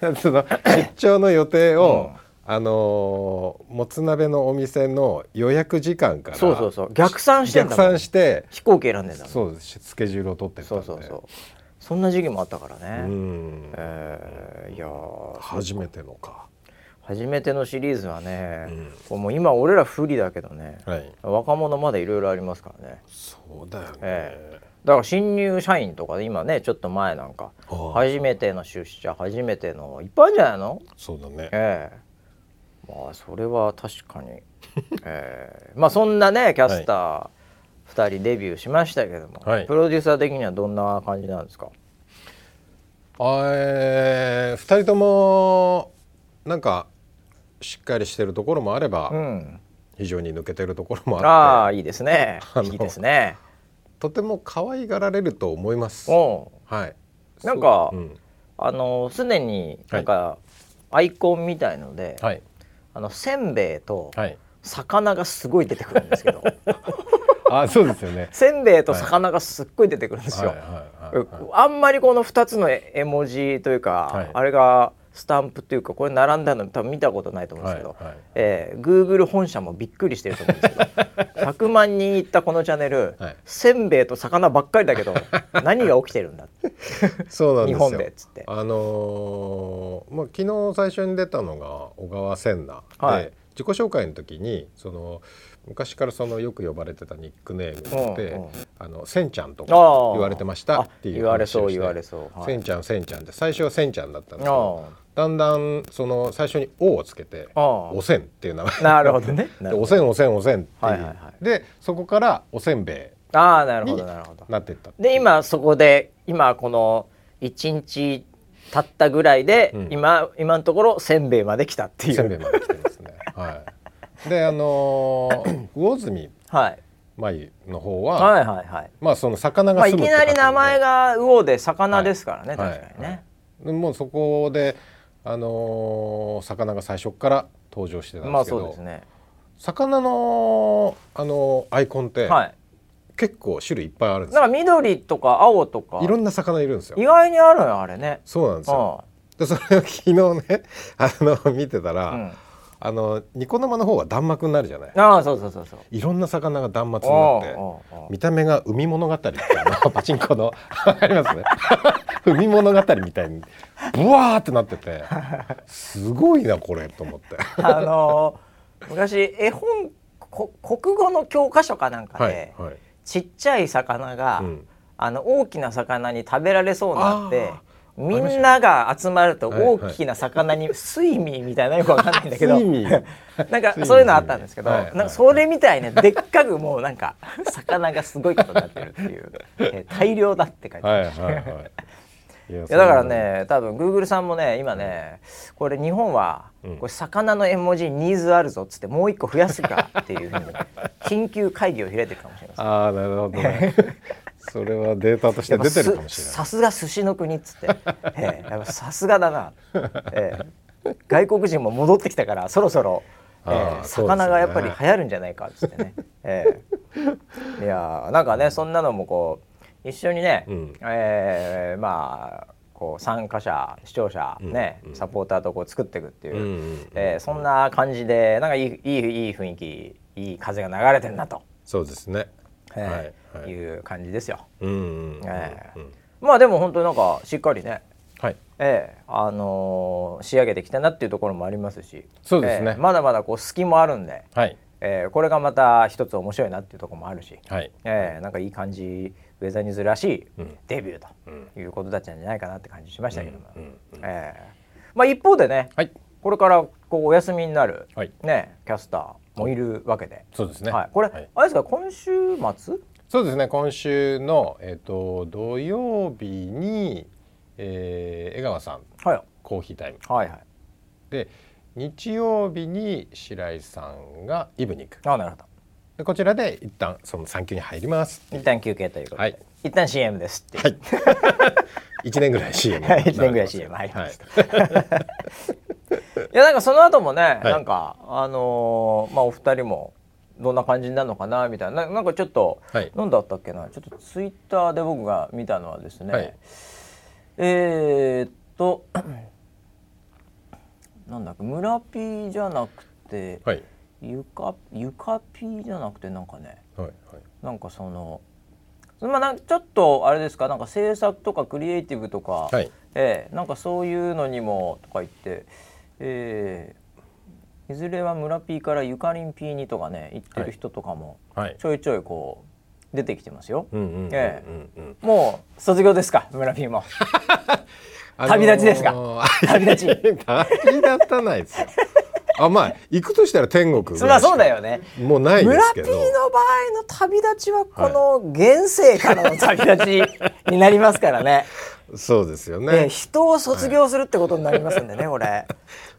その出張の予定を、うん。あのーもつ鍋のお店の予約時間からそうそうそう。逆算して逆算して飛行機選んでんだもん。そうですスケジュールを取ってったそうそうそう。そんな時期もあったからね、うん。えーいやー。初めてのか。初めてのシリーズはね、うん。もう今俺ら不利だけどね、はい。若者まだいろいろありますからね。そうだよね、えだから新入社員とかで今ねちょっと前なんかああ。初めての出社初めてのいっぱいあるんじゃないの？そうだね。ええ。まあそれは確かに。ええ。まあそんなねキャスター2人デビューしましたけども、はい。プロデューサー的にはどんな感じなんですか？あえー、2人ともなんかしっかりしてるところもあれば、うん。非常に抜けてるところもああって。あいいですね。いいですねとても可愛がられると思います。はい。なんかそううんあのすでになんか、アイコンみたいので、はいあのせんべいとはい。魚がすごい出てくるんですけど あそうですよね。せんべいと魚がすっごい出てくるんですよ。あんまりこの2つの絵文字というか、はいあれがスタンプというかこれ並んだの多分見たことないと思うんですけど、はいはい。えー、Google 本社もびっくりしてると思うんですけど。100万人いったこのチャンネル、はい。せんべいと魚ばっかりだけど 何が起きてるんだそうなんですよ。日本でっつって。あのーまあ昨日最初に出たのが小川千奈で、はい。自己紹介の時にその昔からそのよく呼ばれてたニックネームで、うんうん。あのせんちゃんとか言われてましたっていうあ言われそう言われそう、はい。せんちゃんせんちゃんって最初はせんちゃんだったんですけあどだんだんその最初に「お」をつけてああ「おせん」っていう名前。あなるほどね。おせんおせんおせんっていう、はいはいはでそこからおせんべいああなるほどなるほど。なってったで今そこで今この1日経ったぐらいで、うん。今今のところせんべいまで来たっていう。せんべいまで来てますね。はい。であのー魚住はい、まゆの方は、はいはいはい。まあその魚まあ、いきなり名前がが魚で魚ですからね、はい。確かにね、もうそこであのー魚が最初から登場してたんまあですけど、そうですね。魚のあのーアイコンって、はい。結構種類いっぱいあるんですよ。だから緑とか青とか。いろんな魚いるんですよ。意。外にあるのよあれね。そうなんですよ。うでそれを昨日ねあの見てたら、んうんあのニコ生の方は弾幕になるじゃない。ああそうそうそうそう。いろんな魚が断末になって見た目が海物語みたいな パチンコの わかりますね。海物語みたいにブワーってなっててすごいなこれと思って。あのー昔絵本こ国語の教科書かなんかで、はいはい。ちっちゃい魚が、うん。あの大きな魚に食べられそうになってあみんなが集まると大きな魚に睡眠みたいな よくわかんないんだけど。なんかそういうのあったんですけど、はいはいなんかそれみたいねでっかくもうなんか魚がすごいことになってるっていう、えー大量だって書いてある、はいはいはい。いやだからね多分グーグルさんもね今ねこれ日本はうん。これ魚の絵文字ニーズあるぞっつってもう一個増やすかっていうふうに 緊急会議を開いてるかもしれません。ああなるほどねそれはデータとして出てるかもしれない。さすが寿司の国っつって、ええ。やっぱさすがだな、ええ。外国人も戻ってきたからそろそろ、えー魚がやっぱり流行るんじゃないかっつってね、ええ。いやーなんかねそんなのもこう一緒にね、うん。ええまあこう参加者視聴者ね、サポーターとこう作っていくっていう、うえそんな感じでなんかいいいいいい雰囲気いい風が流れてるなと、そうですねい。う感じですよ。ええ。まあでも本当になんかしっかりね、はい。ええ。あのー仕上げてきたなっていうところもありますし。そうですね。ええ。まだまだこう隙もあるんで、はい。ええ。これがまた一つ面白いなっていうところもあるし、はい。ええ。なんかいい感じウェザーニューズらしいうん。デビューうんということだったんじゃないかなって感じしましたけども、うんうんうん。ええ。まあ一方でね、はい。これからこうお休みになる、はい。ねキャスターもいるわけで、そうですね。はい、これ、はい。あれですか？今週末？そうですね。今週の、えっと土曜日に、えー江川さんはい。コーヒータイム。はいはい。で日曜日に白井さんがイブニングあなるほど。でこちらで一旦その産休に入ります。一旦休憩ということで、はい。一旦 CM ですってはい。1年ぐらい CM はい一年ぐらい CM 入りまはいした、い、やなんかその後もね、い。なんかあのーまあお二人もどんな感じになるのかなみたいな。ななんかちょっと、はい。何だったっけな。ちょっとツイッターで僕が見たのはですね、はい。えー、っと なんだっけ村ピーじゃなくて、はい。ゆかゆかピーじゃなくてなんかね。はいはい。なんかそのまあなんちょっとあれですかなんか制作とかクリエイティブとか、はい。ええなんかそういうのにもとか言って、ええいずれは村 P からゆかりん P にとかね言ってる人とかもはいちょいちょいこう出てきてますよ。もう卒業ですか村 P も。あのー旅立ちですか？旅立ち。旅立たないですよあまあ行くとしたら天国ぐそりゃそうだよね。もうないで村す P けどの場合の旅立ちはこの現世からの旅立ちになりますからね。そうですよええね、人を卒業するってことになりますんでね、これ。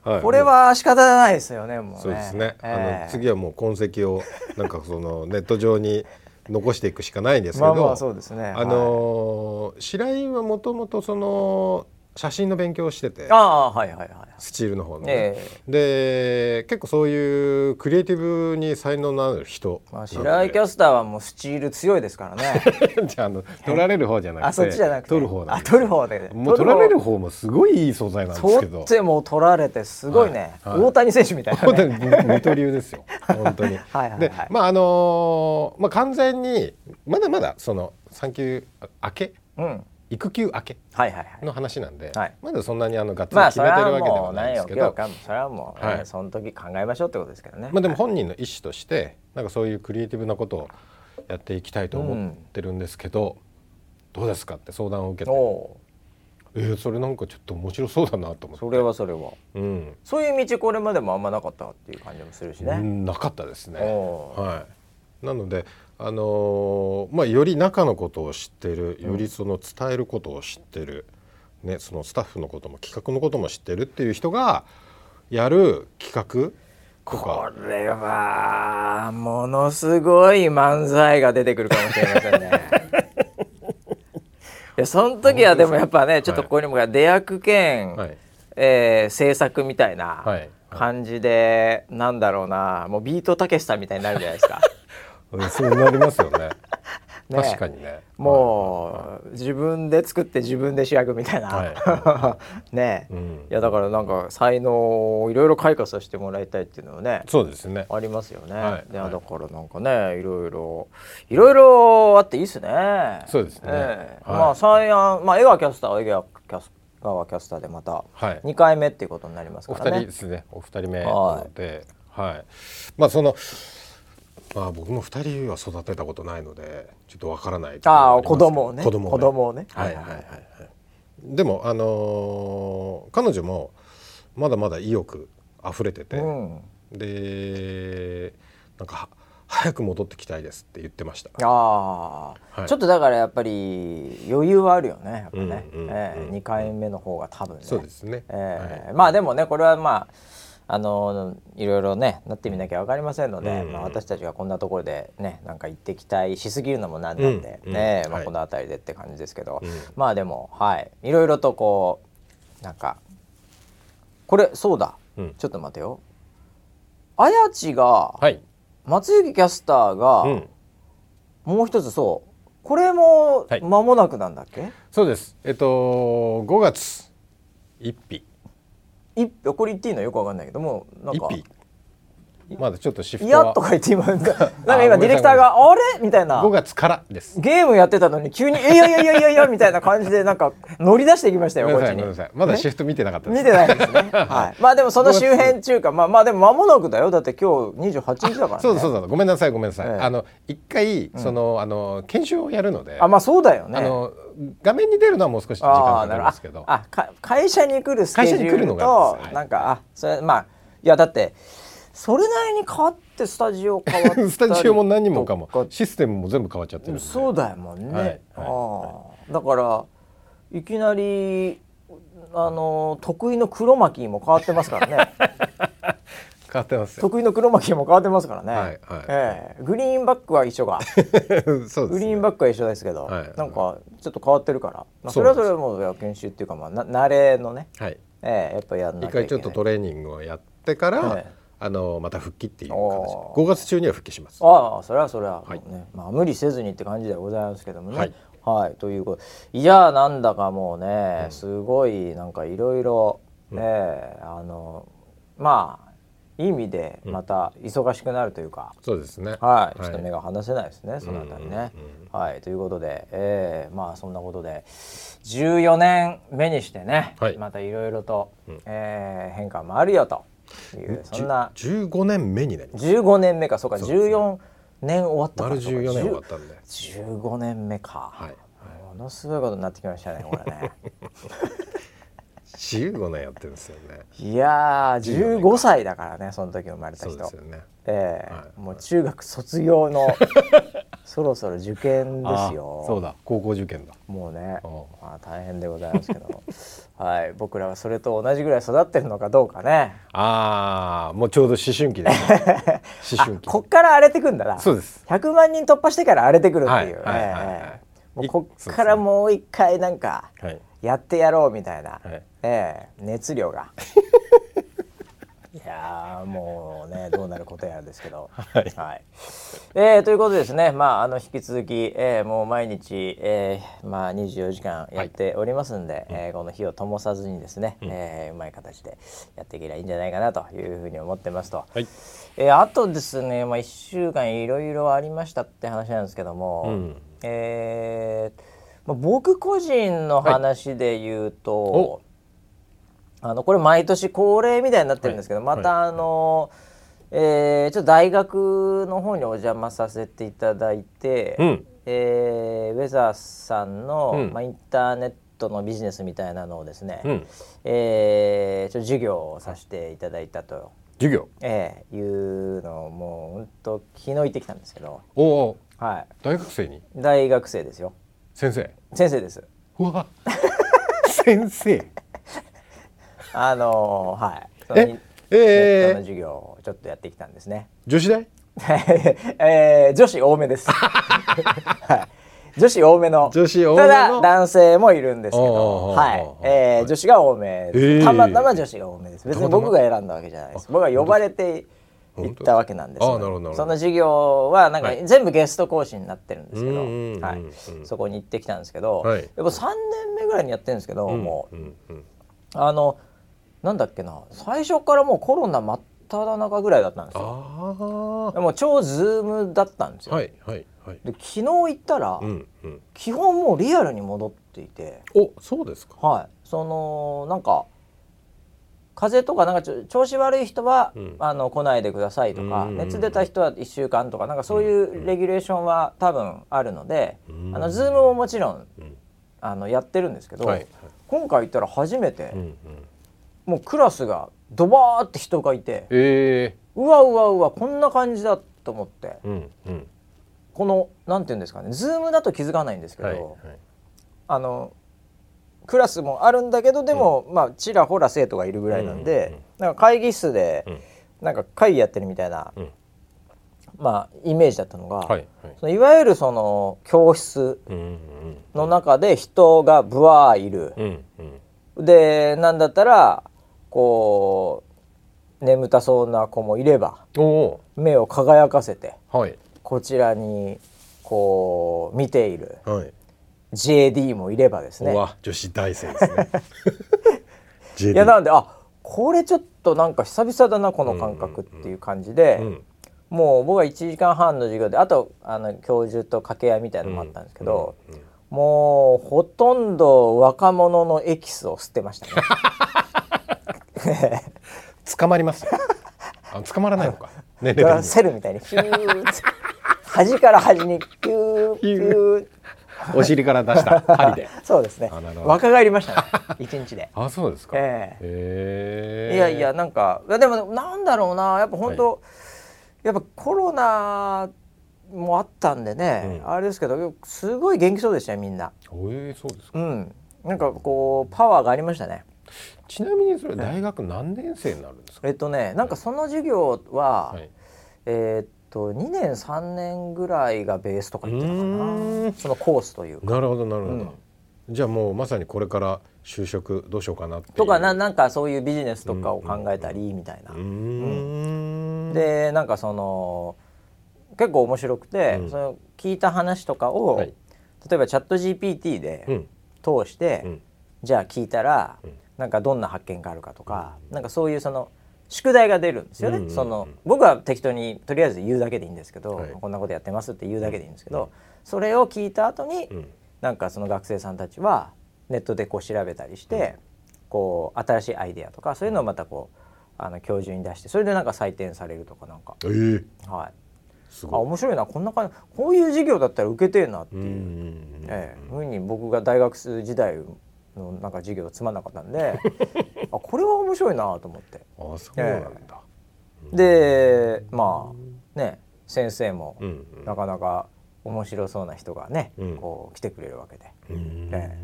はいこれは仕方ないですよね、もうね。そうですね、ええあの次はもう痕跡をなんかその ネット上に残していくしかないんですけど、まあまあそうですね。あのー白井はもともとその写真の勉強をしててああはいはいはい。スチールの方のね、えで結構そういうクリエイティブに才能のある人まあ白井キャスターはもうスチール強いですからね。じゃああの取られる方じゃなくてあそっちじゃなくて。取る方あ取る方で。もう取られる方もすごいいい素材なんですけ取どっても取られてすごいね。はいはい大谷選手みたいな、ね。に二刀流ですよ本当に はいはいはいでまああのーまあ完全にまだまだその産休明けうん。育休明けはいはいはい。の話なんで、はい。まだそんなにあのがっつりまあ決めてるわけではないんですけど、今日かもそれはもう、はい。ねその時考えましょうってことですけどね。まあでも本人の意思としてなんかそういうクリエイティブなことをやっていきたいと思ってるんですけど、どうですかって相談を受けて、えー、それなんかちょっと面白そうだなと思って。それはそれは。うん、そういう道これまでもあんまなかったっていう感じもするしね。うんなかったですね。はい、なので、あのーまあ、より中のことを知ってるよりその伝えることを知ってる、ね、そのスタッフのことも企画のことも知ってるっていう人がやる企画とこかれはものすごい漫才が出てくるかもしれませんね。いやその時はでもやっぱねちょっとここにも出役兼、はい。えー制作みたいなはい。感じで、なんだろうなもうビートたけしさんみたいになるじゃないですか。うんそうなりますよね。ね。確かにね。もう自分で作って自分で主役みたいな、は ね。うん。いやだからなんか才能をいろいろ開花させてもらいたいっていうのはねそうですね。ありますよね、はい。いやはい。だからなんかねいろいろいろいろあっていいですね。そうですね。ええはい。まあ三安まあ江川キャスターは江川キャス川キャスターでまたはい。2回目っていうことになりますお二からね。人ですね。お二人目なので。はい、まあそのまあ僕も二人は育てたことないのでちょっとわからないああ子供をね。子供をね。子供をね。はいはいはい。はいでもあのー彼女もまだまだ意欲溢れてて、うん。でなんかは早く戻ってきたいですって言ってました。ああ、はい。ちょっとだからやっぱり余裕はあるよね。やっぱね、うんうんうんええ2回目の方が多分ね。そうですね、ええ。まあでもねこれはまああのいろいろねなってみなきゃ分かりませんので、うんまあ、私たちがこんなところでねなんか行ってきたいしすぎるのもなんなんで、うん。ねまあ、この辺りでって感じですけど、うん。まあでもはい。いろいろとこうなんかこれそうだ、うん。ちょっと待てよ。あやちが、はい、松雪キャスターが、うん、もう一つそう。これもはい。間もなくなんだっけ、そうです。えっと5月1日一票これ言っていいのはよくわかんないけどもなんか一まだちょっとシフいトはやとか言って今なんかなんか今ディレクターがあれみたいな。5月からです。ゲームやってたのに急に「いやいやいやいやいや」みたいな感じでなんか乗り出してきましたよごめんこっちに。まだシフト見てなかったです。見てないですね。はい。まあでもその周辺中か。まあまあでも間もなくだよ。だって今日28日だからね。そうだそうだごめんなさいごめんなさい、ええ。あの一回その、あの研修をやるのであまあそうだよね。あの画面に出るのはもう少し時間あかかるんですけど。あか会社に来るスケジュール会社に来るのがとなんかあそれまあいやだってそれなりに変わってスタジオ変わったり スタジオも何もかも。とシステムも全部変わっちゃってるそうだよもんね、はいはい。ああだからいきなりあの得意の黒巻きも変わってますからね。変わってますよ。得意の黒巻きも変わってますからね、はいはい。ええ。グリーンバックは一緒が。そうです、ね、グリーンバックは一緒ですけど、はい。なんかちょっと変わってるから、まあ、それはそれはもう研修っていうかまあな慣れのね、はい。ええやっぱやんな一きゃいけない。回ちょっとトレーニングをやってから、ええあのまた復帰っていう形おー。5月中には復帰します。ああそれはそれは、はい。ねまあ無理せずにって感じではございますけどもね。はい。はい、ということ。いやなんだかもうね、すごいなんかいろいろねあのまあいい意味でまた忙しくなるというか、そうですね。はい、ちょっと目が離せないですね、そのあたりね。うんはい、ということで、えー、まあそんなことで14年目にしてね、はい。またいろいろと、えー変化もあるよというそんな。じゅ15年目になります。15年目かそうかそうですね。14年終わったから丸14年終わったんで。15年目か、はい。ものすごいことになってきましたねこれね。15年やってるんですよね。いやー15歳だからねその時生まれた人。そうですよね。ええ。はい。もう中学卒業の そろそろ受験ですよ。あそうだ。高校受験だ。もうね。おまあ大変でございますけどはい僕らはそれと同じぐらい育ってるのかどうかね。ああもうちょうど思春期ですね。思春期。こっから荒れてくんだな。そうです。100万人突破してから荒れてくるっていう。もういこっからもう一回なんかはい。やってやろうみたいな、はい。ええ。熱量が いやーもうね どうなることやらですけど。はい。えーということでですねまああの引き続き、えーもう毎日、えーまあ、24時間やっておりますんで、えーこの火を灯さずにですね、うえーうまい形でやっていけばいいんじゃないかなというふうに思ってますと。はい。えーあとですね、まあ、1週間いろいろありましたって話なんですけども、うん。えーまあ、僕個人の話で言うと、おあのこれ毎年恒例みたいになってるんですけど、はい。またあの、えーちょっと大学の方にお邪魔させていただいて、うん。えーウェザーさんの、うん。まあ、インターネットのビジネスみたいなのをですね、うん。えーちょっと授業をさせていただいたと。授業？ええいうのをもう本当昨日行ってきたんですけど、おおは大学生に？い、大学生ですよ。先生？先生です。うわ。先生あのーはい。そのええー、授業をちょっとやってきたんですね。女子大？えー女子多めです、はい、女子多めの。女子多めの？ただ男性もいるんですけど。はい。えー女子が多めえー。たまたま女子が多めです。別に僕が選んだわけじゃないです。僕は呼ばれてう行ったわけなんですあなるほどその授業はなんかはい。全部ゲスト講師になってるんですけど、はいうんそこに行ってきたんですけど、はい。やっぱ3年目ぐらいにやってるんですけど、もう。あのなんだっけな。最初からもうコロナ真っ只中ぐらいだったんですよ。あでも超ズームだったんですよ。あはいはいはい。で昨日行ったら、うんうん。基本もうリアルに戻っていて、おそうですか。はい、そのなんか風邪とかなんかちょ調子悪い人は、うん。あの来ないでくださいとか、うん。熱出た人は1週間とかなんかそういうレギュレーションは多分あるので、うん。あのズームももちろんうん。あのやってるんですけど、はいはい。今回行ったら初めて、うんうんもうクラスがドバーって人がいてえ。うわうわうわこんな感じだと思って。えうんうん。このなんていうんですかねズームだと気づかないんですけど、はいはい。あのクラスもあるんだけどでも、まあちらほら生徒がいるぐらいなんで、うんうん。なんか会議室で、うん。なんか会議やってるみたいな、うん。まあイメージだったのが、はいはい。そのいわゆるその教室うんうん。の中で人がブワーいる、うんうん。でなんだったらこう眠たそうな子もいれば目を輝かせてはい。こちらにこう見ているはい。JD もいればですね。うわ女子大生ですね。いやなんであこれちょっとなんか久々だなこの感覚っていう感じで、うん。もう僕は1時間半の授業であとあの教授と掛け合いみたいなのもあったんですけど、うん。うん。もうほとんど若者のエキスを吸ってましたね。捕まりますよ あ捕まらないのか。年齢的に。セルみたいに。ヒューって。端から端に。ピューピュー。お尻から出した。針で。そうですね。若返りましたね。一日で。あそうですか。ええ。いやいやなんかでもなんだろうな。やっぱ本当、やっぱコロナもあったんでね、うん。あれですけどすごい元気そうでしたよみんな。ええそうですか。うん。なんかこうパワーがありましたね。ちなみにそれ大学何年生になるんですか？えっとねなんかその授業は、はい。えーっと2年3年ぐらいがベースとか言ってたかな。ん。そのコースというか。なるほどなるほど、うん。じゃあもうまさにこれから就職どうしようかなとかななんかそういうビジネスとかを考えたりみたいな。うーん。でなんかその結構面白くて、うん。その聞いた話とかを、はい。例えばチャット GPT でうん。通して、うん。じゃあ聞いたら、うんなんかどんな発見があるかとか、なんかそういうその宿題が出るんですよね、うんうんうん。その僕は適当にとりあえず言うだけでいいんですけど、はい。こんなことやってますって言うだけでいいんですけど、それを聞いた後に、うん。なんかその学生さんたちはネットでこう調べたりして、こう新しいアイデアとかそういうのをまたこうあの教授に出してそれでなんか採点されるとかなんか、ええ。はい、あすごい。面白いなこんな感じ。こういう授業だったら受けてえなっていう。う、んうんうんええ。ふうに僕が大学時代のなんか授業つまんなかったんで あこれは面白いなと思って。あそうなんだ、でまあね先生もなかなか面白そうな人がね、うん。こう来てくれるわけで。うん。え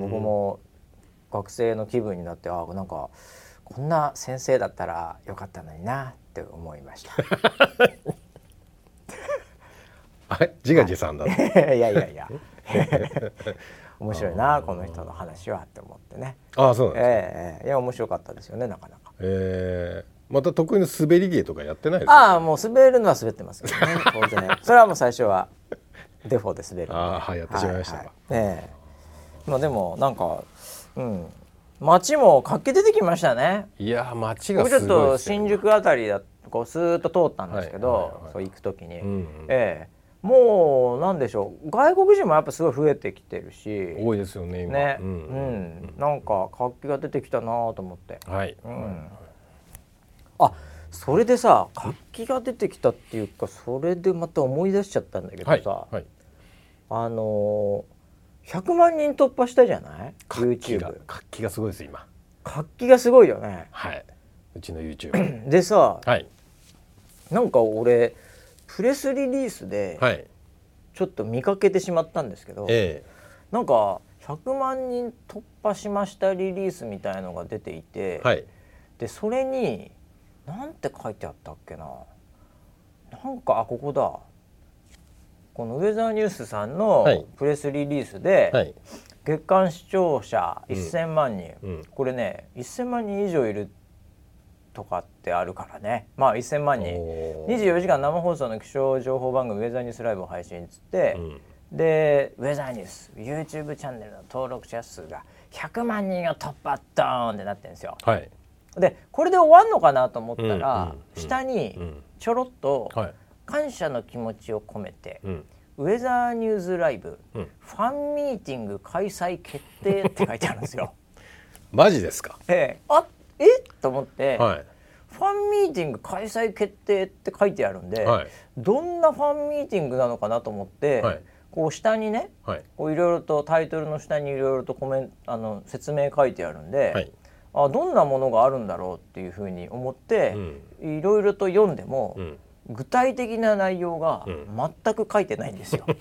僕も学生の気分になってあなんかこんな先生だったらよかったのになって思いました。あれ自画自賛だ いやいやいや面白いなこの人の話はって思ってね。あそうなんですか、ええいや面白かったですよねなかなか。えーまた得意の滑り芸とかやってないですか？ああもう滑るのは滑ってますけどね。当然。それはもう最初はデフォで滑る。ああはいやってしまいましたか、はいはい。ええ。まあでもなんかうん。街も活気出てきましたね。い、やー街がすごいとですよ。新宿あたりだこうスーッと通ったんですけど、はいはいはい。そう行く時に、うんうん。ええもうなんでしょう。外国人もやっぱすごい増えてきてるし。多いですよね今。ね、ううんん。なんか活気が出てきたなと思って、はい、うんあそれでさ活気が出てきたっていうかそれでまた思い出しちゃったんだけどはいさ、はい。あのー、100万人突破したじゃない？活気が YouTube 活気がすごいです今。活気がすごいよね。はい。うちの YouTube でさはい。なんか俺プレスリリースではい。ちょっと見かけてしまったんですけど、えなんか100万人突破しましたリリースみたいのが出ていて、えはい。でそれになんて書いてあったっけな。なんかあここだ。このウェザーニュースさんのはい。プレスリリースで、はい。月間視聴者1000万人、うん。これね1000万人以上いるとかってあるからね。まあ1000万人。おー24時間生放送の気象情報番組「ウェザーニュースライブ」を配信っつって、うん。でウェザーニュース YouTube チャンネルの登録者数が100万人を突破ドーンってなってるんですよ。はい。でこれで終わんのかなと思ったら、うん下にうん。ちょろっとはい。感謝の気持ちを込めて、うん。ウェザーニューズライブ、うん。ファンミーティング開催決定って書いてあるんですよ。マジですか？ええ、あえ？と思って、はい。ファンミーティング開催決定って書いてあるんで、はい。どんなファンミーティングなのかなと思って、はい。こう下にねはい。こういろいろとタイトルの下にいろいろとコメンあの説明書いてあるんで、はい。あどんなものがあるんだろうっていうふうに思っていろいろと読んでも、うん。具体的な内容がうん。全く書いてないんですよ。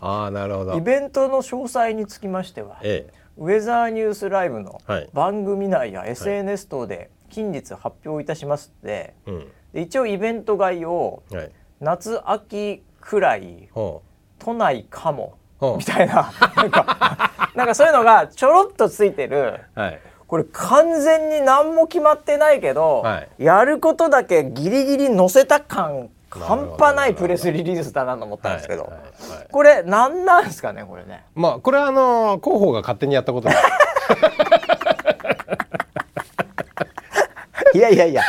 ああなるほど。イベントの詳細につきましてはえウェザーニュースライブのはい。番組内や SNS 等で近日発表いたしますって、えうん。で一応イベント概要はい。夏秋くらいほ都内かもみたいな なんかなんかそういうのがちょろっとついてる。うはい。これ完全に何も決まってないけど、はい。やることだけギリギリ載せた感半端ないプレスリリースだなと思ったんですけど、これ何なんですかねこれね。まあこれはあの広報が勝手にやったことです いやいやいや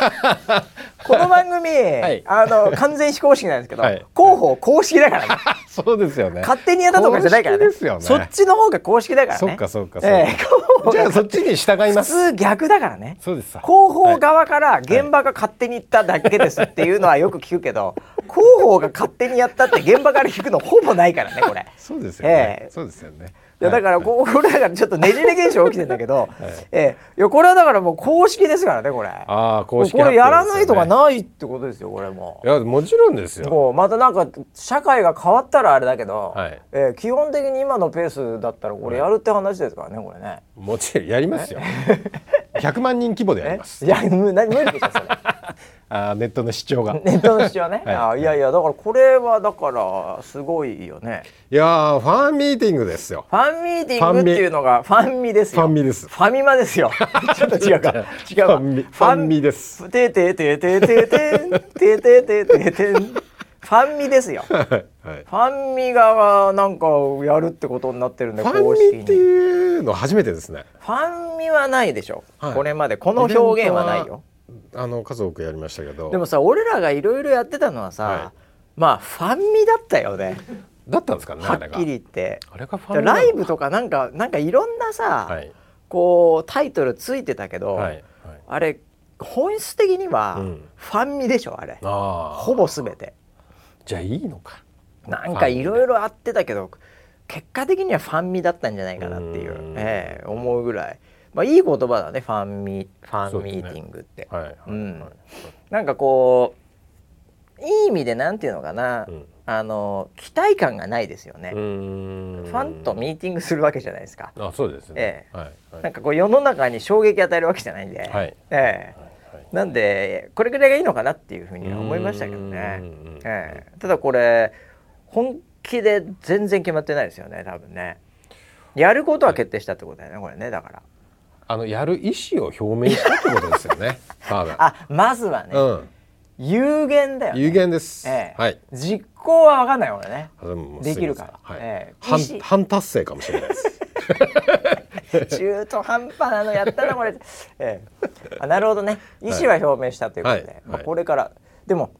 この番組、い。あの完全非公式なんですけど、はい。広報公式だからね。そうですよね。勝手にやったとかじゃないからね。公式ですよね。そっちの方が公式だからね。そっかそっかそっか。ええ広報がじゃあそっちに従い普ます。通逆だからね。そうですさ。広報側から現場が勝手に言っただけですっていうのはよく聞くけど広報が勝手にやったって現場から聞くのほぼないからねこれ。そうですよね、ええ。そうですよね。いやだからはいこう これだからちょっとねじれ現象起きてんだけど、ええいやこれはだからもう公式ですからねこれ。ああ公式これやら発ないとかないってことですよこれもう。いやもちろんですよこうまたなんか社会が変わったらあれだけど、はいえー基本的に今のペースだったらこれやるって話ですからねこれね。もちろんやりますよ 100万人規模でやりえますいや無無理でしょそれ。あーネットの視聴が ネットの視聴ね。はいあいやいやだからこれはだからすごいよね。いやーファンミーティングですよファンミーティングっていうのがファンミですよ。ファンミですファミマですよ。ちょっと違うか。違うわ。ファンミファンミですててててててててててててファンミですよ。フ はい。ァンミがなんかやるってことになってるんでファンミってに。いうの初めてですね。ファンミはないでしょ。はい。これまでこの表現はないよ。あの数多くやりましたけど。でもさ俺らがいろいろやってたのはさ、はまあファンミだったよね。だったんですかねはっきり言って。あれがファンライブとかなんかなんかいろんなさ、はい。こうタイトルついてたけど、はいはい。あれ本質的にはうん。ファンミでしょあれ、ああほぼ全てじゃあいいのか。なんかいろいろあってたけど結果的にはファンミだったんじゃないかなっていう。うん。ええ思うぐらい、まあ、いい言葉だねファンミファンミーティングって、なんかこういい意味でなんていうのかな、うん。あの期待感がないですよね、ファンとミーティングするわけじゃないですか、あそうですね。ええ。はいはい。なんかこう世の中に衝撃与えるわけじゃないんで、はい。ええ。はいなんでこれぐらいがいいのかなっていうふうには思いましたけどね。ええ。ただこれ本気で全然決まってないですよね多分ね。やることは決定したってことだよねこれねだから。あのやる意思を表明したってことですよね あまずはね、うん。有限だよ、ね、有限です。ええ。はい。実行は分かんない俺ね。あできるから。はい。ええ。半達成かもしれないです 中途半端なのやったなこれ、ええ。あなるほどね。意思は表明したということで、はい。まあ、はいこれから。でも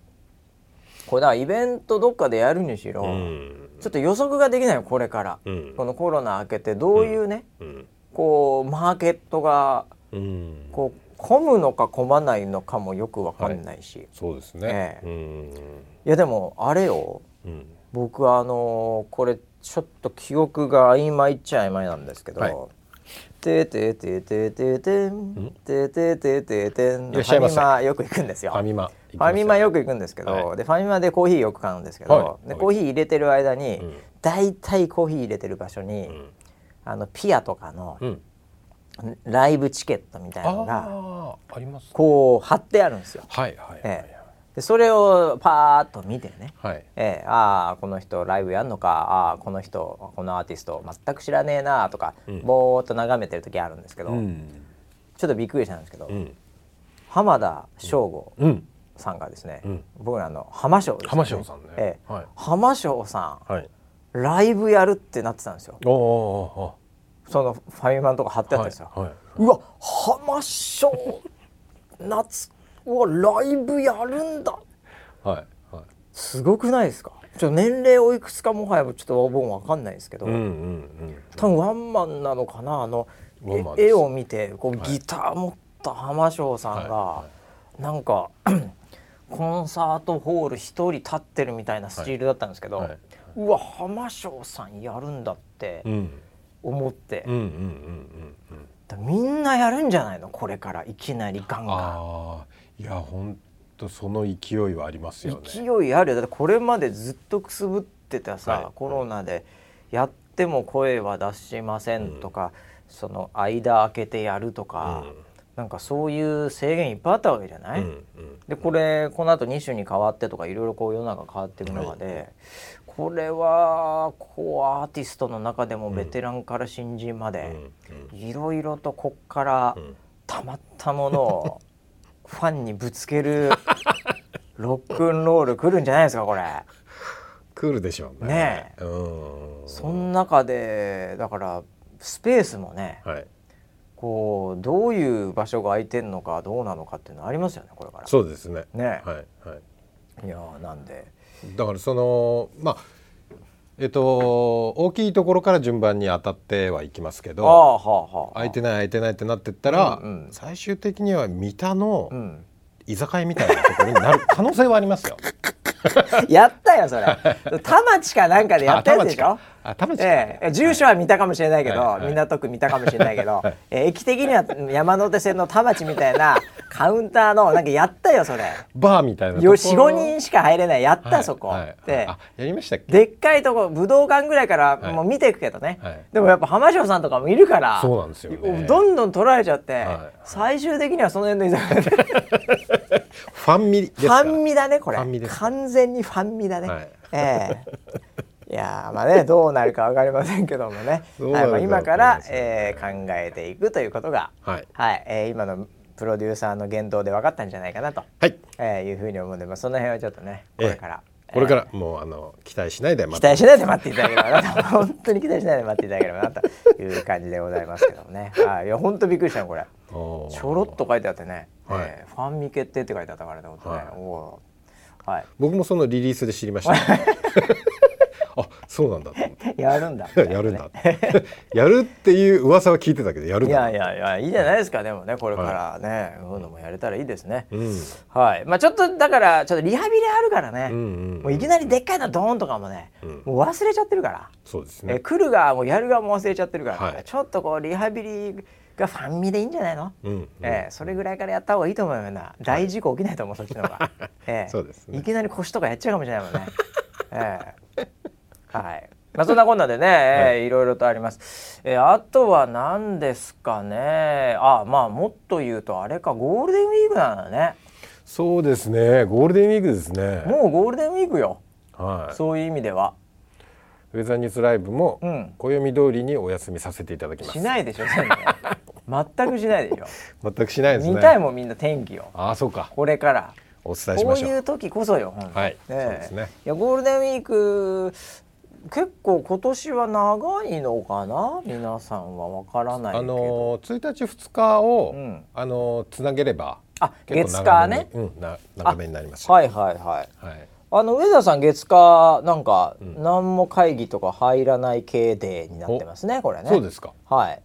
これだイベントどっかでやるにしろ、うん。ちょっと予測ができないよこれから、うん。このコロナ明けてどういうね、うん。こうマーケットがうん。こう混むのか混まないのかもよくわかんないし、そうですね。ええ。うん。いやでもあれよ。うん。僕あのーこれちょっと記憶が曖昧っちゃ曖昧なんですけど、はいててててててん。てててててん。ファミマよく行くんですよ。ファミマ。ファミマよく行くくんですけど、はでファミマでコーヒーよく買うんですけど、でコーヒー入れてる間に、うん。だいたいコーヒー入れてる場所に、うん。あのピアとかのうん。ライブチケットみたいなのがこう貼ってあるんですよ。はいはいはい。ええでそれをパーッと見てね、はい。ええああこの人ライブやんのか。ああこの人このアーティスト全く知らねえなとか、うん。ぼーっと眺めてる時あるんですけど、うん。ちょっとびっくりしたんですけど、うん。浜田省吾うん。さんがですね、うん。僕らの浜省ね、浜省さんね。ええ。はい。浜省さんはい。ライブやるってなってたんですよ。おおそのファミマのとこ貼ってあったんですよ、うわ浜省夏うわライブやるんだ。はいはい。すごくないですか？ちょ年齢おいくつかもはやちょっと僕もわかんないですけど、うんうんうん多分ワンマンなのかな？あの絵を見てこうはい。ギター持った浜省さんが、はなんか コンサートホール一人立ってるみたいなスチールだったんですけど、はい。はいうわ浜省さんやるんだってうん。思って、うんうんうんうんうん。だみんなやるんじゃないの？これからいきなりガンガン。いや本当その勢いはありますよね。勢いあるよ。だってこれまでずっとくすぶってたさ、はい。コロナでやっても声は出しませんとか、その間空けてやるとか、なんかそういう制限いっぱいあったわけじゃない、うんうんでこれこのあと2種に変わってとかいろいろこう世の中変わっていく中で、これはこうアーティストの中でもベテランから新人までいろいろとこっからうん。たまったものをファンにぶつける ロックンロール来るんじゃないですかこれ。クールでしょうね。ねえ。うん。その中でだからスペースもねはい。こうどういう場所が空いてんのかどうなのかっていうのありますよねこれから。そうですね。ね、はいはい。い、やーなんで。だからそのまあえっと大きいところから順番に当たってはいきますけどああはあはあ空いてない空いてないってなってったら、うんうん。最終的には三田のうん、居酒屋みたいなところになる 可能性はありますよ。やったよそれ。田町かなんかでやったやつでしょ？ええ、住所は見たかもしれないけど、港区見たかもしれないけど、えー駅的には山手線の田町みたいなカウンターのなんかやったよそれ。バーみたいなとこよろ。45人しか入れない。やった、はい。そこ、はい。であやりましたっけ？でっかいとこ武道館ぐらいからはい。もう見ていくけどね、はい。でもやっぱ浜城さんとかもいるからそうなんですよね。どんどん取られちゃって、はい最終的にはその辺の居酒屋で。ファンミフか。ァンミだねこれ。完全にファンミだね、はい。ええ。いやーまあねどうなるかわかりませんけどもね、はいまあ、今からえー考えていくということが、はい。はい。えー今のプロデューサーの言動で分かったんじゃないかなと、はい。えーいうふうに思うんで、まあ、その辺はちょっとねこれから、これからもうあの期待しないで待期待しないで待っていただければなと本当に期待しないで待っていただければなという感じでございますけどもね。はいいや本当びっくりしたのこれ。ちょろっと書いてあってね、はい。えーファンミ決定って書いてあったからねはい。はい。僕もそのリリースで知りました。あそうなんだと思って。やるんだ やるんだ。やるっていう噂は聞いてたけどやるんだ。いやいやいやいいじゃないですかでもねこれからね、そういうのもやれたらいいですね、うん。はい。まあちょっとだからちょっとリハビリあるからね、うんうん。もういきなりでっかいのドーンとかもね、うん。もう忘れちゃってるから、えそうですね。来る側もやる側も忘れちゃってるから、はい。ちょっとこうリハビリがファンミでいいんじゃないの、うんうんええそれぐらいからやった方がいいと思うよな大事故起きないと思うそっちの方が、ええ。そうですね。いきなり腰とかやっちゃうかもしれないもんね、ええはい。まあそんなこんなでね、ええいろいろとあります、ええあとは何ですかね。あまあもっと言うとあれかゴールデンウィークなんだね。そうですね。ゴールデンウィークですね。もうゴールデンウィークよ、はい。そういう意味では。ウェザーニュースライブもうん。暦通りにお休みさせていただきます。しないでしょ全くしないでしょ。全くしないですね。見たいもんみんな天気をああそうか。これから。お伝えしこうましょう。いう時こそよ、はい。ねえ。そうですね。いやゴールデンウィーク結構今年は長いのかな？皆さんはわからないけあど、の1日2日を、うん。あのつなげればあ月火ね。うん、な長めになります。はいはいはい。はい。あの上田さん月火なんかん。何も会議とか入らない系デーになってますねこれね。そうですか。はい。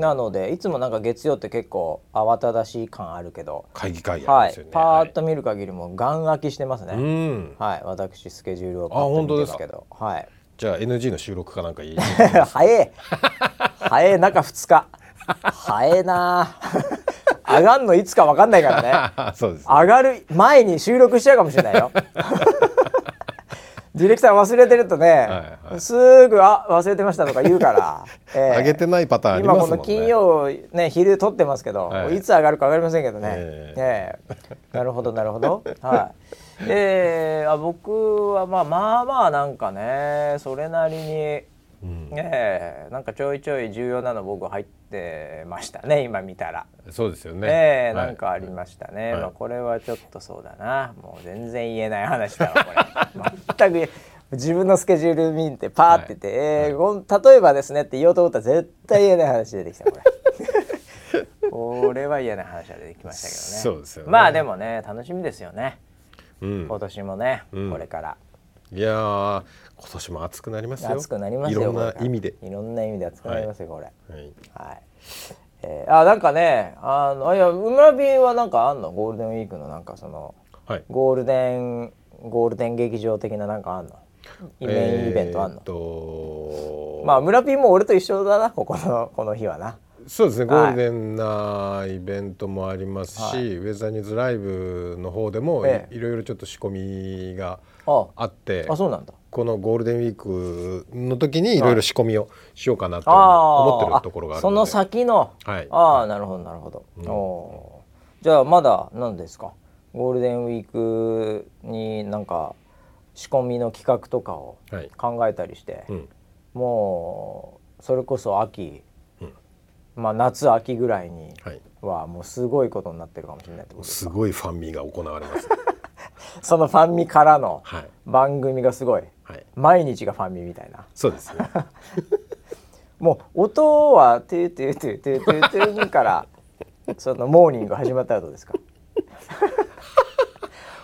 なのでいつもなんか月曜って結構慌ただしい感あるけど。会議会議あはいりますよね。パーッと見る限りもうガン空きしてますね、はいうん。はい、私スケジュールをパッと見てますけど、はい。じゃあ NG の収録かなんかいい？早え、早え中2日、早えな。上がんのいつかわかんないからね。そうです、ね。上がる前に収録しちゃうかもしれないよ。ディレクター忘れてるとね、はいはいすぐあ忘れてましたとか言うから、ええ上げてないパターンありますもんね。今この金曜ね昼撮ってますけど、はいい、つ上がるか分かりませんけどね、えええなるほどなるほどはい えー、あ僕はまあまあまあなんかねそれなりに、うんええなんかちょいちょい重要なの僕入っててましたね今見たら。そうですよね。ええなんかありましたね。はいまあこれはちょっとそうだな。もう全然言えない話だわこれ。全く自分のスケジュール見てパーって言って、えー例えばですねって言おうと思ったら絶対言えない話出てきたこれ。これは言えない話が出てきましたけどね。そうですよねまあでもね楽しみですよね。うん今年もね、うんこれからいやー今年も暑くなりますよ。暑くなりますよ。いろんな意味で。いろんな意味で暑くなりますよ、これ。はい。はい。えー、あなんかねあのいや村人はなんかあんの？ゴールデンウィークのなんかそのはい。ゴールデンゴールデン劇場的ななんかあんの？イメイベントあんの、えーまあ村ピンも俺と一緒だなここのこの日はなそうですね、ゴはい。ールデンなイベントもありますし、はい。ウェザーニューズライブの方でもい,、え。えろいろちょっと仕込みがああ。ってあそうなんだ。このゴールデンウィークの時にい。ろいろ仕込みをしようかなとあ思ってあるところがあるので。その先の、はい。ああなるほどなるほど、うん。おー。じゃあまだ何ですか？ゴールデンウィークになんか仕込みの企画とかをはい。考えたりして、うん。もうそれこそ秋、うんまあ夏秋ぐらいにはい、はもうすごいことになってるかもしれないってことですすごいファンミが行われます、そのファンミからのはい。番組がすごい。はい、毎日がファンミみたいな。そうですね。もう音はトゥートゥートゥートゥートゥートゥーからそのモーニング始まったらどうですか？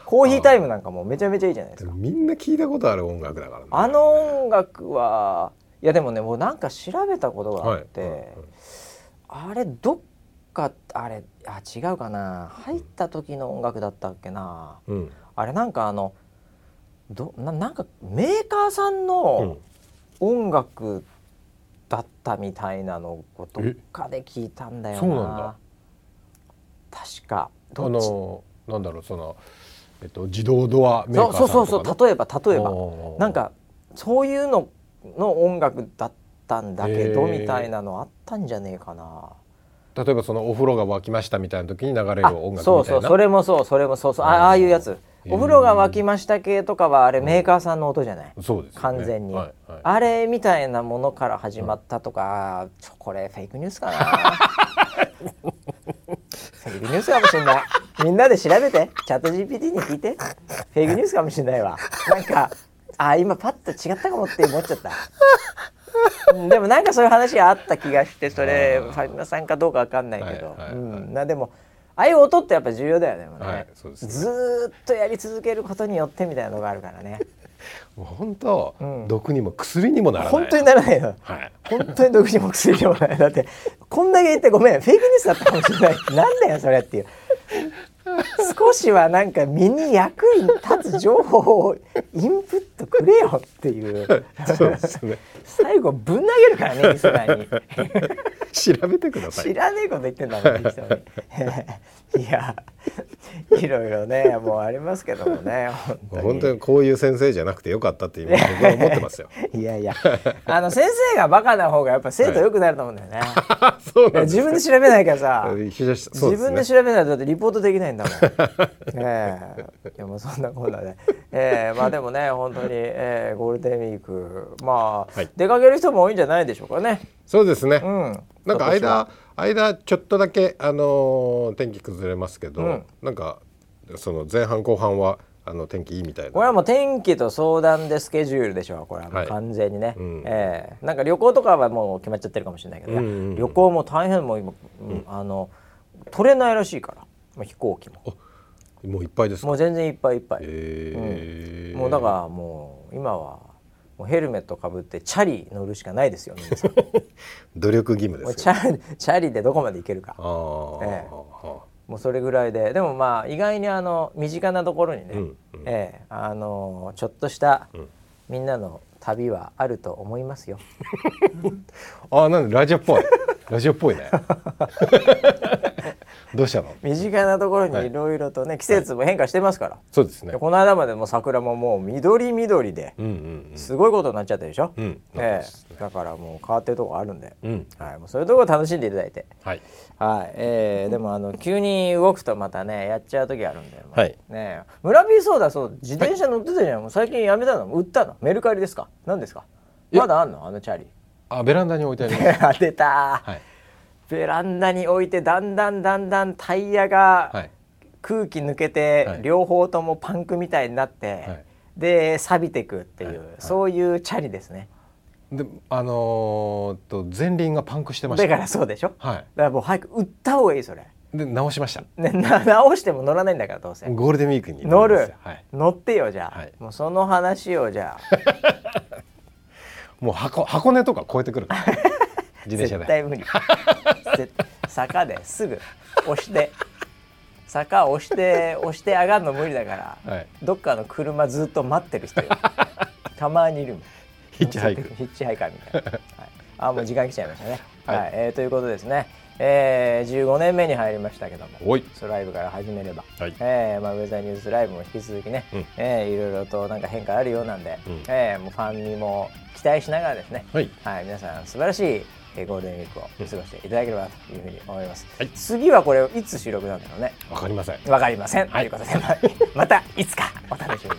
コーヒータイムなんかもうめちゃめちゃいいじゃないですか。みんな聞いたことある音楽だからね。あの音楽はいやでもねもうなんか調べたことがあって、はい。はいあれどっかあれあ違うかな。入った時の音楽だったっけな。うん。あれなんかあのどななんかメーカーさんうん。の音楽だったみたいなのをどっかで聞いたんだよな。そうなんだ。確かあのなんだろうそのえっと自動ドアメーカーさんそうとかそうそう例えば例えば。なんかそういうのの音楽だったんだけどみたいなのあったんじゃねえかな。例えばそのお風呂が沸きましたみたいな時に流れるあ音楽みたいな。そうそうそれもそうそれもそうそう。あああいうやつ。お風呂が沸きました系とかはあれメーカーさんの音じゃない？そうですよね。完全に、はいはい。あれみたいなものから始まったとか、ちょこれフェイクニュースかな。フェイクニュースかもしれない。みんなで調べて。チャット GPT に聞いて。フェイクニュースかもしれないわ。なんかあ今パッと違ったかもって思っちゃった。うんでもなんかそういう話があった気がしてそれファミマさんかどうかわかんないけど、うん、なでもああいう音ってやっぱ重要だよねもはいそうですねずーっとやり続けることによってみたいなのがあるからねもう本当、うん毒にも薬にもならない本当にならないよはい本当に毒にも薬にもないだってこんだけ言ってごめんフェイクニュースだったかもしれないなんだよそれっていう少しはなんか身に役に立つ情報をインプットくれよっていう。ね。最後ぶん投げるからねリスナーに。調べてください。知らねえこと言ってんだもんリスナーに いやいろいろねもうありますけどもね本当に。こういう先生じゃなくてよかったって今僕は思ってますよ。いやいやあの先生がバカな方がやっぱ生徒良くなると思うんだよね、そうなん自分で調べないからさ非常にそう自分で調べないとだってリポートできないんだもん。ええ。いやもうそんなこんなで、ええまあでもね本当に、ええゴールデンウィーク。まあ、はい。出かける人も多いんじゃないでしょうかね。そうですね、うん。なんか間間ちょっとだけあのー天気崩れますけど、うん。なんかその前半後半はあの天気いいみたいな。これはもう天気と相談でスケジュールでしょう。これはもうはい。完全にね、うん。ええ。なんか旅行とかはもう決まっちゃってるかもしれないけど、うん。うんうん旅行も大変もう今、うん。あの取れないらしいから。もう飛行機も。もういっぱいですか？もう全然いっぱいいっぱい、えー。もうだからもう今はもうヘルメットかぶってチャリ乗るしかないですよ 努力義務ですチャリでどこまで行けるか。ええ。はもうそれぐらいで。でもまあ意外にあの身近なところにね、うんうん。ええあのちょっとしたうん。みんなの旅はあると思いますよ。ああなんでラジオっぽい。ラジオっぽいね どうしたの？身近なところにい。ろいろとね、季節も変化してますから、そうですね。でこの間までも桜ももう緑緑ですごいことになっちゃったでしょ、うええ。だからもう変わってるとこあるんで、はい、もうそういうところ楽しんでいただいて。はい。はい、えー、でもあの急に動くとまたねやっちゃう時あるんで、はい。ねえ。村ビーそうだそう自転車乗ってたじゃん、もう最近やめたの？売ったの？メルカリですか？何ですか？まだあんの？あのチャリ。あベランダに置いてあります。出たー、はいベランダに置いてだんだんだんだんタイヤがはい。空気抜けて、はい。両方ともパンクみたいになって、はい。で錆びていくっていう、はい。はい。そういうチャリですね。であのーと前輪がパンクしてました。だからそうでしょ？だかはらもう早く売った方がいいそれ、いで直しました。ね、な 直しても乗らないんだからどうせ。ゴールデンウィークに乗る。はい。乗ってよじゃあ、はい。もうその話をじゃあ。もう箱箱根とか越えてくるから 自転車で。絶対無理。絶坂ですぐ。押して坂押して押して上がるの無理だから、はい。どっかの車ずっと待ってる人よ。たまにいるヒッチハイク。ヒッチハイカーみたいな、はい、あもう時間来ちゃいましたね。は、はい。いえーということですね、えー、15年目に入りましたけどもおい。ソライブから始めれば、はい。えーまあ、ウェザーニュースライブも引き続きね、うん。えーいろいろとなんか変化あるようなんで、うん。えーもうファンにも期待しながらですね、はい。はい、皆さん素晴らしいえー、ゴールデンウィークを過ごしていただければというふうに思います、はい、次はこれをいつ収録なんだろうね？わかりません。わかりません、はい、ということでまたいつかお楽しみに。